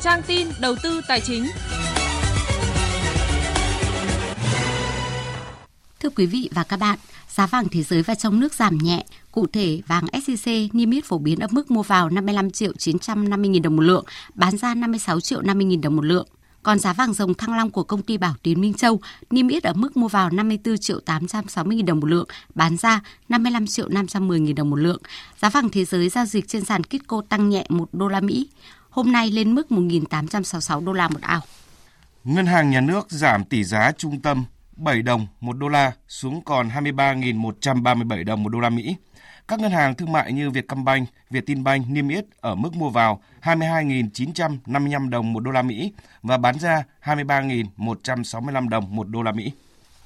trang tin đầu tư tài chính. Thưa quý vị và các bạn, giá vàng thế giới và trong nước giảm nhẹ. Cụ thể, vàng SJC niêm yết phổ biến ở mức mua vào 55 triệu 950 nghìn đồng một lượng, bán ra 56 triệu 50 nghìn đồng một lượng. Còn giá vàng dòng thăng long của công ty Bảo Tiến Minh Châu niêm yết ở mức mua vào 54 triệu 860 000 đồng một lượng, bán ra 55 triệu 510 000 đồng một lượng. Giá vàng thế giới giao dịch trên sàn Kitco tăng nhẹ 1 đô la Mỹ, hôm nay lên mức 1.866 đô la một ao. Ngân hàng Nhà nước giảm tỷ giá trung tâm 7 đồng một đô la xuống còn 23.137 đồng một đô la Mỹ. Các ngân hàng thương mại như Vietcombank, Vietinbank niêm yết ở mức mua vào 22.955 đồng một đô la Mỹ và bán ra 23.165 đồng một đô la Mỹ.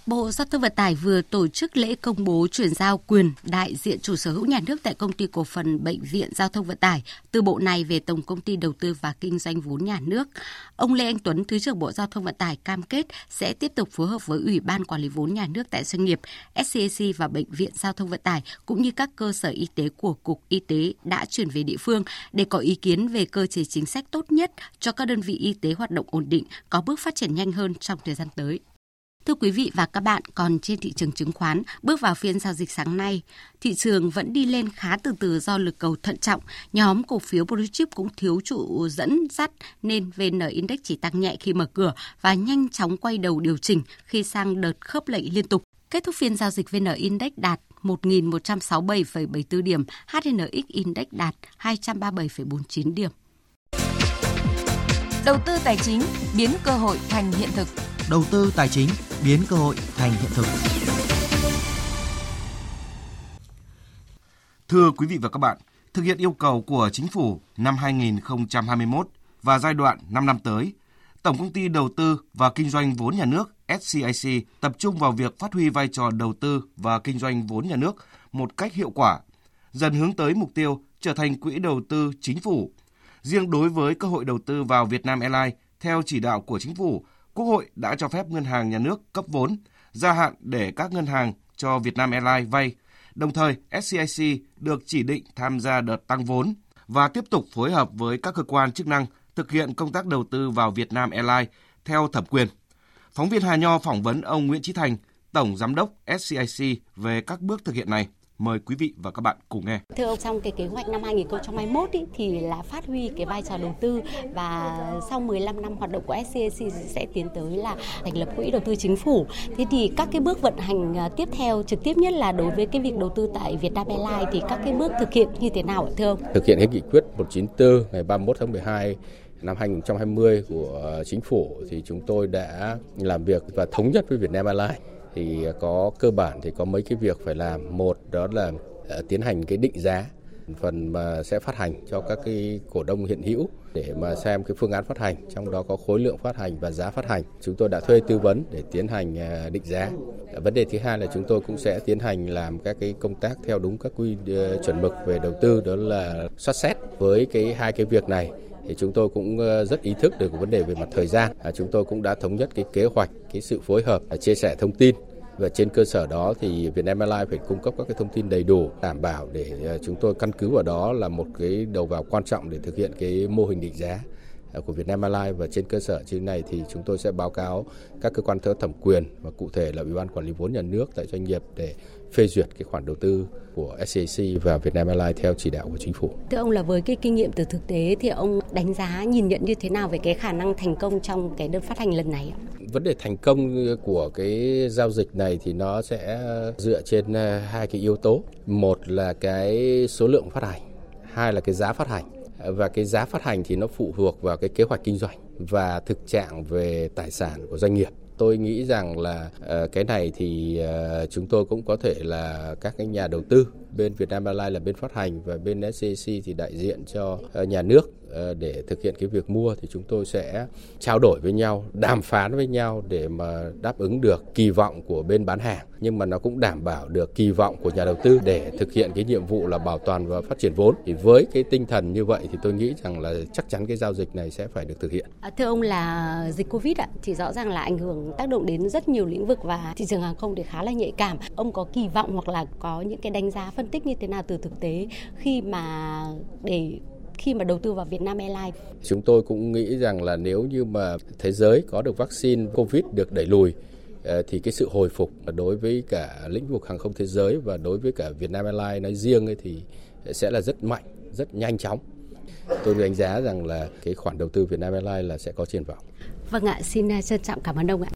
Bộ Giao thông Vận tải vừa tổ chức lễ công bố chuyển giao quyền đại diện chủ sở hữu nhà nước tại công ty cổ phần Bệnh viện Giao thông Vận tải từ bộ này về Tổng công ty Đầu tư và Kinh doanh vốn nhà nước. Ông Lê Anh Tuấn, Thứ trưởng Bộ Giao thông Vận tải cam kết sẽ tiếp tục phối hợp với Ủy ban Quản lý vốn nhà nước tại doanh nghiệp, SCAC và Bệnh viện Giao thông Vận tải cũng như các cơ sở y tế của Cục Y tế đã chuyển về địa phương để có ý kiến về cơ chế chính sách tốt nhất cho các đơn vị y tế hoạt động ổn định, có bước phát triển nhanh hơn trong thời gian tới. Thưa quý vị và các bạn, còn trên thị trường chứng khoán, bước vào phiên giao dịch sáng nay, thị trường vẫn đi lên khá từ từ do lực cầu thận trọng. Nhóm cổ phiếu Blue Chip cũng thiếu trụ dẫn dắt nên VN Index chỉ tăng nhẹ khi mở cửa và nhanh chóng quay đầu điều chỉnh khi sang đợt khớp lệnh liên tục. Kết thúc phiên giao dịch VN Index đạt 1.167,74 điểm, HNX Index đạt 237,49 điểm. Đầu tư tài chính biến cơ hội thành hiện thực đầu tư tài chính biến cơ hội thành hiện thực. Thưa quý vị và các bạn, thực hiện yêu cầu của chính phủ năm 2021 và giai đoạn 5 năm tới, Tổng công ty Đầu tư và Kinh doanh vốn nhà nước SCIC tập trung vào việc phát huy vai trò đầu tư và kinh doanh vốn nhà nước một cách hiệu quả, dần hướng tới mục tiêu trở thành quỹ đầu tư chính phủ. Riêng đối với cơ hội đầu tư vào Việt Nam Airlines, theo chỉ đạo của chính phủ, Quốc hội đã cho phép ngân hàng nhà nước cấp vốn, gia hạn để các ngân hàng cho Vietnam Airlines vay. Đồng thời, SCIC được chỉ định tham gia đợt tăng vốn và tiếp tục phối hợp với các cơ quan chức năng thực hiện công tác đầu tư vào Vietnam Airlines theo thẩm quyền. Phóng viên Hà Nho phỏng vấn ông Nguyễn Chí Thành, Tổng Giám đốc SCIC về các bước thực hiện này. Mời quý vị và các bạn cùng nghe. Thưa ông, trong cái kế hoạch năm 2021 ý, thì là phát huy cái vai trò đầu tư và sau 15 năm hoạt động của SCAC sẽ tiến tới là thành lập quỹ đầu tư chính phủ. Thế thì các cái bước vận hành à, tiếp theo trực tiếp nhất là đối với cái việc đầu tư tại Vietnam Airlines thì các cái bước thực hiện như thế nào thưa ông? Thực hiện cái nghị quyết 194 ngày 31 tháng 12 năm 2020 của chính phủ thì chúng tôi đã làm việc và thống nhất với Vietnam Airlines thì có cơ bản thì có mấy cái việc phải làm. Một, đó là ờ, tiến hành cái định giá, phần mà sẽ phát hành cho các cái cổ đông hiện hữu để mà xem cái phương án phát hành. Trong đó có khối lượng phát hành và giá phát hành. Chúng tôi đã thuê tư vấn để tiến hành ờ, định giá. Ờ, vấn đề thứ hai là chúng tôi cũng sẽ tiến hành làm các cái công tác theo đúng các quy chuẩn mực về đầu tư, đó là soát xét với cái hai cái việc này thì chúng tôi cũng ờ, rất ý thức được vấn đề về mặt thời gian. À, chúng tôi cũng đã thống nhất cái kế hoạch, cái sự phối hợp, à, chia sẻ thông tin và trên cơ sở đó thì Vietnam Airlines phải cung cấp các cái thông tin đầy đủ đảm bảo để ờ, chúng tôi căn cứ vào đó là một cái đầu vào quan trọng để thực hiện cái mô hình định giá à, của Vietnam Airlines và trên cơ sở trên này thì chúng tôi sẽ báo cáo các cơ quan thẩm quyền và cụ thể là Ủy ban quản lý vốn nhà nước tại doanh nghiệp để phê duyệt cái khoản đầu tư của SCAC và Vietnam Airlines theo chỉ đạo của chính phủ. Thưa ông là với cái kinh nghiệm từ thực tế thì ông đánh giá nhìn nhận như thế nào về cái khả năng thành công trong cái đợt phát hành lần này ạ? Vấn đề thành công của cái giao dịch này thì nó sẽ dựa trên ờ, hai cái yếu tố. Một là cái số lượng phát hành, hai là cái giá phát hành. Và cái giá phát hành thì nó phụ thuộc vào cái kế hoạch kinh doanh và thực trạng về tài sản của doanh nghiệp tôi nghĩ rằng là ờ, cái này thì ờ, chúng tôi cũng có thể là các cái nhà đầu tư bên Vietnam Airlines là bên phát hành và bên SCC thì đại diện cho ờ, nhà nước. Ờ, để thực hiện cái việc mua thì chúng tôi sẽ trao đổi với nhau, đàm phán với nhau để mà đáp ứng được kỳ vọng của bên bán hàng nhưng mà nó cũng đảm bảo được kỳ vọng của nhà đầu tư để thực hiện cái nhiệm vụ là bảo toàn và phát triển vốn. Thì với cái tinh thần như vậy thì tôi nghĩ rằng là chắc chắn cái giao dịch này sẽ phải được thực hiện. À, thưa ông là dịch Covid ạ, thì rõ ràng là ảnh hưởng tác động đến rất nhiều lĩnh vực và thị trường hàng không thì khá là nhạy cảm. Ông có kỳ vọng hoặc là có những cái đánh giá phân tích như thế nào từ thực tế khi mà để khi mà đầu tư vào Vietnam Airlines. Chúng tôi cũng nghĩ rằng là nếu như mà thế giới có được vaccine COVID được đẩy lùi ờ, thì cái sự hồi phục đối với cả lĩnh vực hàng không thế giới và đối với cả Vietnam Airlines nói riêng ấy thì sẽ là rất mạnh, rất nhanh chóng Tôi đánh giá rằng là cái khoản đầu tư Việt Nam Airlines là sẽ có triển vọng. Vâng ạ, xin à, trân trọng cảm ơn ông ạ.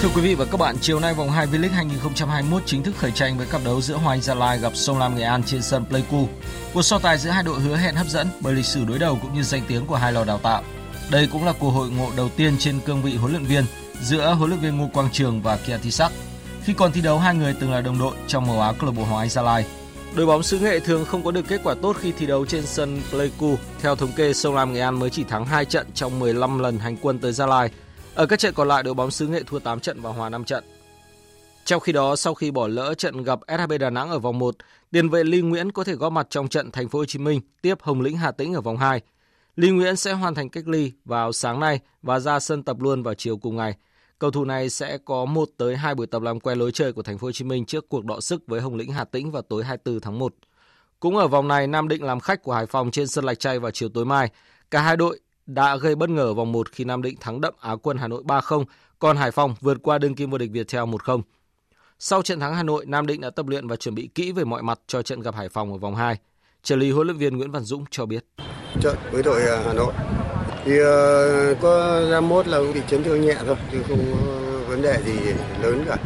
Thưa quý vị và các bạn, chiều nay vòng 2 V-League 2021 chính thức khởi tranh với cặp đấu giữa Hoàng Anh Gia Lai gặp Sông Lam Nghệ An trên sân Pleiku. Cuộc so tài giữa hai đội hứa hẹn hấp dẫn bởi lịch sử đối đầu cũng như danh tiếng của hai lò đào tạo. Đây cũng là cuộc hội ngộ đầu tiên trên cương vị huấn luyện viên giữa huấn luyện viên Ngô Quang Trường và Kia Sắc. Khi còn thi đấu, hai người từng là đồng đội trong màu áo câu lạc bộ Hoàng Anh Gia Lai. Đội bóng xứ Nghệ thường không có được kết quả tốt khi thi đấu trên sân Pleiku. Theo thống kê, Sông Lam Nghệ An mới chỉ thắng 2 trận trong 15 lần hành quân tới Gia Lai. Ở các trận còn lại, đội bóng xứ Nghệ thua 8 trận và hòa 5 trận. Trong khi đó, sau khi bỏ lỡ trận gặp SHB Đà Nẵng ở vòng 1, tiền vệ Lý Nguyễn có thể góp mặt trong trận Thành phố Hồ Chí Minh tiếp Hồng Lĩnh Hà Tĩnh ở vòng 2. Lý Nguyễn sẽ hoàn thành cách ly vào sáng nay và ra sân tập luôn vào chiều cùng ngày. Cầu thủ này sẽ có 1 tới 2 buổi tập làm quen lối chơi của Thành phố Hồ Chí Minh trước cuộc đọ sức với Hồng Lĩnh Hà Tĩnh vào tối 24 tháng 1. Cũng ở vòng này, Nam Định làm khách của Hải Phòng trên sân Lạch Tray vào chiều tối mai. Cả hai đội đã gây bất ngờ vòng 1 khi Nam Định thắng đậm Á quân Hà Nội 3-0, còn Hải Phòng vượt qua đương kim vô địch Viettel 1-0. Sau trận thắng Hà Nội, Nam Định đã tập luyện và chuẩn bị kỹ về mọi mặt cho trận gặp Hải Phòng ở vòng 2. Trợ lý huấn luyện viên Nguyễn Văn Dũng cho biết. Trận với đội à, Hà Nội thì uh, có ra mốt là bị chấn thương nhẹ thôi, chứ không có vấn đề gì lớn cả.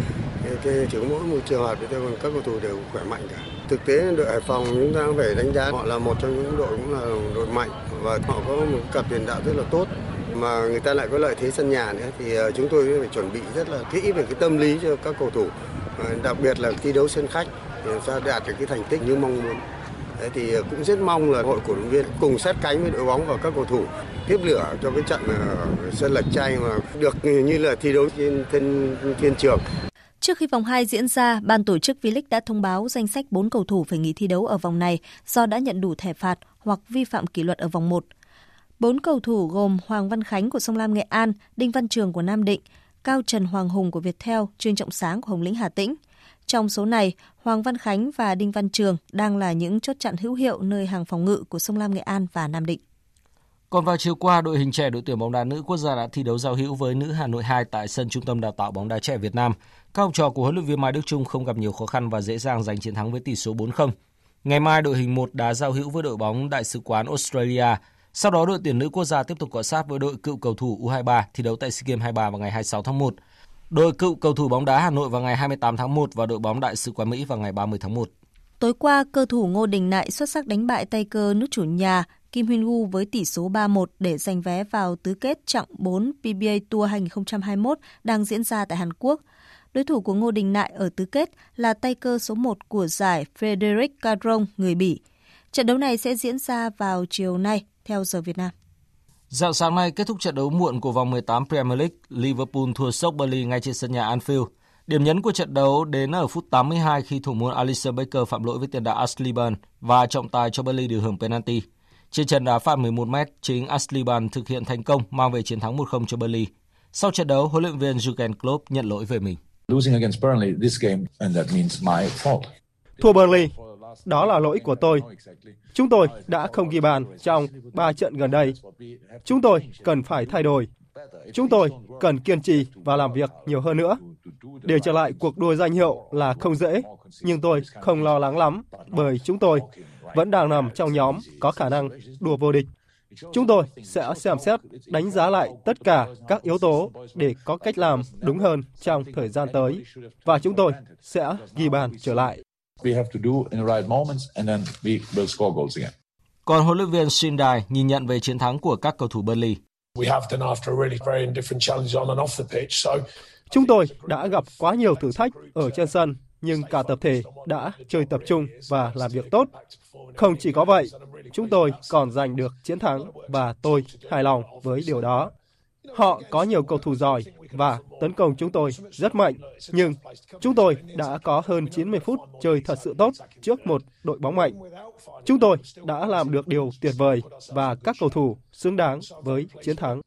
Chỉ có mỗi một trường hợp thì các cầu thủ đều khỏe mạnh cả. Thực tế đội Hải Phòng chúng ta phải đánh giá họ là một trong những đội cũng là đội mạnh và họ có một cặp tiền đạo rất là tốt. Mà người ta lại có lợi thế sân nhà nữa thì ờ, chúng tôi phải chuẩn bị rất là kỹ về cái tâm lý cho các cầu thủ. Ờ, đặc biệt là thi đấu sân khách để sao đạt được cái thành tích như mong muốn. Đấy thì ờ, cũng rất mong là hội cổ động viên cùng sát cánh với đội bóng và các cầu thủ tiếp lửa cho cái trận sân lạch chay mà được như là thi đấu trên thiên, thiên trường. Trước khi vòng 2 diễn ra, ban tổ chức V-League đã thông báo danh sách 4 cầu thủ phải nghỉ thi đấu ở vòng này do đã nhận đủ thẻ phạt hoặc vi phạm kỷ luật ở vòng 1. Bốn cầu thủ gồm Hoàng Văn Khánh của Sông Lam Nghệ An, Đinh Văn Trường của Nam Định, Cao Trần Hoàng Hùng của Viettel, Trương Trọng Sáng của Hồng Lĩnh Hà Tĩnh. Trong số này, Hoàng Văn Khánh và Đinh Văn Trường đang là những chốt chặn hữu hiệu nơi hàng phòng ngự của Sông Lam Nghệ An và Nam Định. Còn vào chiều qua, đội hình trẻ đội tuyển bóng đá nữ quốc gia đã thi đấu giao hữu với nữ Hà Nội 2 tại sân Trung tâm Đào tạo bóng đá trẻ Việt Nam. Các học trò của huấn luyện viên Mai Đức Trung không gặp nhiều khó khăn và dễ dàng giành chiến thắng với tỷ số 4-0. Ngày mai đội hình 1 đá giao hữu với đội bóng Đại sứ quán Australia. Sau đó đội tuyển nữ quốc gia tiếp tục cọ sát với đội cựu cầu thủ U23 thi đấu tại SEA Games 23 vào ngày 26 tháng 1. Đội cựu cầu thủ bóng đá Hà Nội vào ngày 28 tháng 1 và đội bóng Đại sứ quán Mỹ vào ngày 30 tháng 1. Tối qua, cơ thủ Ngô Đình Nại xuất sắc đánh bại tay cơ nước chủ nhà Kim Huyên Gu với tỷ số 3-1 để giành vé vào tứ kết chặng 4 PBA Tour 2021 đang diễn ra tại Hàn Quốc. Đối thủ của Ngô Đình Nại ở tứ kết là tay cơ số 1 của giải Frederic Cadron, người Bỉ. Trận đấu này sẽ diễn ra vào chiều nay theo giờ Việt Nam. Dạng sáng nay kết thúc trận đấu muộn của vòng 18 Premier League, Liverpool thua sốc Burnley ngay trên sân nhà Anfield. Điểm nhấn của trận đấu đến ở phút 82 khi thủ môn Alisson Becker phạm lỗi với tiền đạo Ashley Barnes và trọng tài cho Burnley được hưởng penalty. Trên trận đá phạt 11 m, chính Ashley Barnes thực hiện thành công mang về chiến thắng 1-0 cho Burnley. Sau trận đấu, huấn luyện viên Jurgen Klopp nhận lỗi về mình. Thua Burnley, đó là lỗi của tôi. Chúng tôi đã không ghi bàn trong 3 trận gần đây. Chúng tôi cần phải thay đổi. Chúng tôi cần kiên trì và làm việc nhiều hơn nữa. Để trở lại cuộc đua danh hiệu là không dễ, nhưng tôi không lo lắng lắm bởi chúng tôi vẫn đang nằm trong nhóm có khả năng đua vô địch. Chúng tôi sẽ xem xét đánh giá lại tất cả các yếu tố để có cách làm đúng hơn trong thời gian tới và chúng tôi sẽ ghi bàn trở lại. Còn huấn luyện viên Shindai nhìn nhận về chiến thắng của các cầu thủ Burnley. Chúng tôi đã gặp quá nhiều thử thách ở trên sân, nhưng cả tập thể đã chơi tập trung và làm việc tốt. Không chỉ có vậy, chúng tôi còn giành được chiến thắng và tôi hài lòng với điều đó. Họ có nhiều cầu thủ giỏi và tấn công chúng tôi rất mạnh, nhưng chúng tôi đã có hơn 90 phút chơi thật sự tốt trước một đội bóng mạnh. Chúng tôi đã làm được điều tuyệt vời và các cầu thủ xứng đáng với chiến thắng.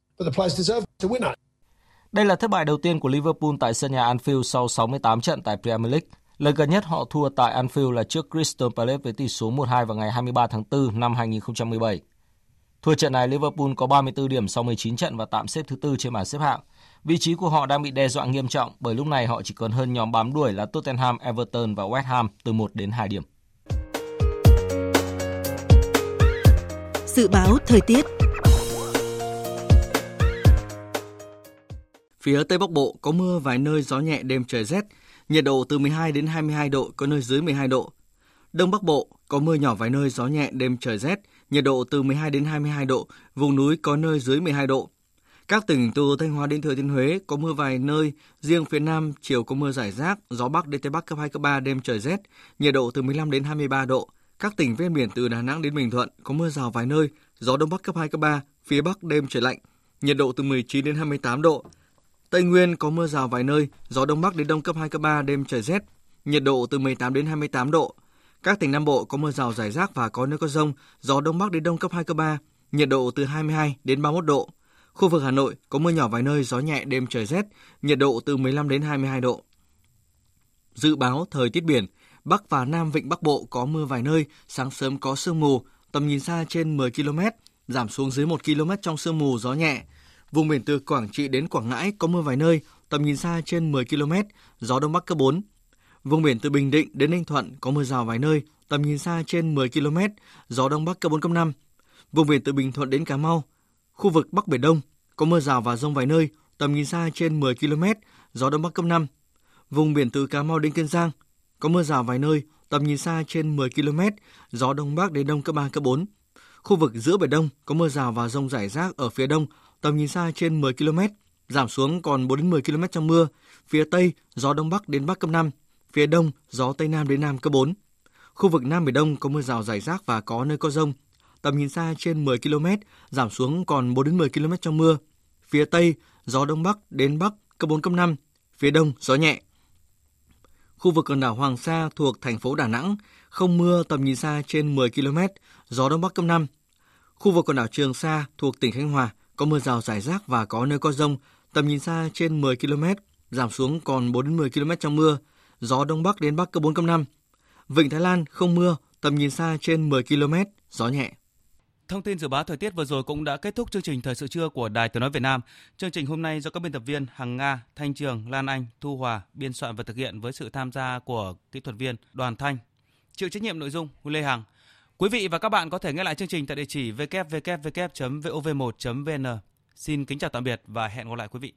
Đây là thất bại đầu tiên của Liverpool tại sân nhà Anfield sau 68 trận tại Premier League. Lần gần nhất họ thua tại Anfield là trước Crystal Palace với tỷ số 1-2 vào ngày 23 tháng 4 năm 2017. Thua trận này, Liverpool có 34 điểm sau 19 trận và tạm xếp thứ tư trên bảng xếp hạng. Vị trí của họ đang bị đe dọa nghiêm trọng bởi lúc này họ chỉ còn hơn nhóm bám đuổi là Tottenham, Everton và West Ham từ 1 đến 2 điểm. Dự báo thời tiết Phía Tây Bắc Bộ có mưa vài nơi gió nhẹ đêm trời rét, nhiệt độ từ 12 đến 22 độ, có nơi dưới 12 độ. Đông Bắc Bộ có mưa nhỏ vài nơi gió nhẹ đêm trời rét, nhiệt độ từ 12 đến 22 độ, vùng núi có nơi dưới 12 độ. Các tỉnh từ Thanh Hóa đến Thừa Thiên Huế có mưa vài nơi, riêng phía Nam chiều có mưa rải rác, gió Bắc đến Tây Bắc cấp 2, cấp 3, đêm trời rét, nhiệt độ từ 15 đến 23 độ. Các tỉnh ven biển từ Đà Nẵng đến Bình Thuận có mưa rào vài nơi, gió Đông Bắc cấp 2, cấp 3, phía Bắc đêm trời lạnh, nhiệt độ từ 19 đến 28 độ. Tây Nguyên có mưa rào vài nơi, gió Đông Bắc đến Đông cấp 2, cấp 3, đêm trời rét, nhiệt độ từ 18 đến 28 độ. Các tỉnh Nam Bộ có mưa rào rải rác và có nơi có rông, gió Đông Bắc đến Đông cấp 2, cấp 3, nhiệt độ từ 22 đến 31 độ. Khu vực Hà Nội có mưa nhỏ vài nơi, gió nhẹ, đêm trời rét, nhiệt độ từ 15 đến 22 độ. Dự báo thời tiết biển, Bắc và Nam Vịnh Bắc Bộ có mưa vài nơi, sáng sớm có sương mù, tầm nhìn xa trên 10 km, giảm xuống dưới 1 km trong sương mù, gió nhẹ. Vùng biển từ Quảng Trị đến Quảng Ngãi có mưa vài nơi, tầm nhìn xa trên 10 km, gió Đông Bắc cấp 4. Vùng biển từ Bình Định đến Ninh Thuận có mưa rào vài nơi, tầm nhìn xa trên 10 km, gió Đông Bắc cấp 4, cấp 5. Vùng biển từ Bình Thuận đến Cà Mau, khu vực Bắc Biển Đông có mưa rào và rông vài nơi, tầm nhìn xa trên 10 km, gió Đông Bắc cấp 5. Vùng biển từ Cà Mau đến Kiên Giang có mưa rào vài nơi, tầm nhìn xa trên 10 km, gió Đông Bắc đến Đông cấp 3, cấp 4. Khu vực giữa Biển Đông có mưa rào và rông rải rác ở phía Đông, tầm nhìn xa trên 10 km, giảm xuống còn 4 đến 10 km trong mưa. Phía Tây, gió Đông Bắc đến Bắc cấp 5, phía Đông, gió Tây Nam đến Nam cấp 4. Khu vực Nam Biển Đông có mưa rào rải rác và có nơi có rông. Tầm nhìn xa trên 10 km, giảm xuống còn 4 đến 10 km trong mưa. Phía Tây, gió Đông Bắc đến Bắc cấp 4, cấp 5. Phía Đông, gió nhẹ. Khu vực quần đảo Hoàng Sa thuộc thành phố Đà Nẵng, không mưa tầm nhìn xa trên 10 km, gió Đông Bắc cấp 5. Khu vực quần đảo Trường Sa thuộc tỉnh Khánh Hòa, có mưa rào rải rác và có nơi có rông, tầm nhìn xa trên 10 km, giảm xuống còn 4 đến 10 km trong mưa, gió đông bắc đến bắc cấp 4 cấp 5. Vịnh Thái Lan không mưa, tầm nhìn xa trên 10 km, gió nhẹ. Thông tin dự báo thời tiết vừa rồi cũng đã kết thúc chương trình thời sự trưa của Đài Tiếng nói Việt Nam. Chương trình hôm nay do các biên tập viên Hằng Nga, Thanh Trường, Lan Anh, Thu Hòa biên soạn và thực hiện với sự tham gia của kỹ thuật viên Đoàn Thanh. Chịu trách nhiệm nội dung Lê Hằng. Quý vị và các bạn có thể nghe lại chương trình tại địa chỉ www.vov1.vn. Xin kính chào tạm biệt và hẹn gặp lại quý vị.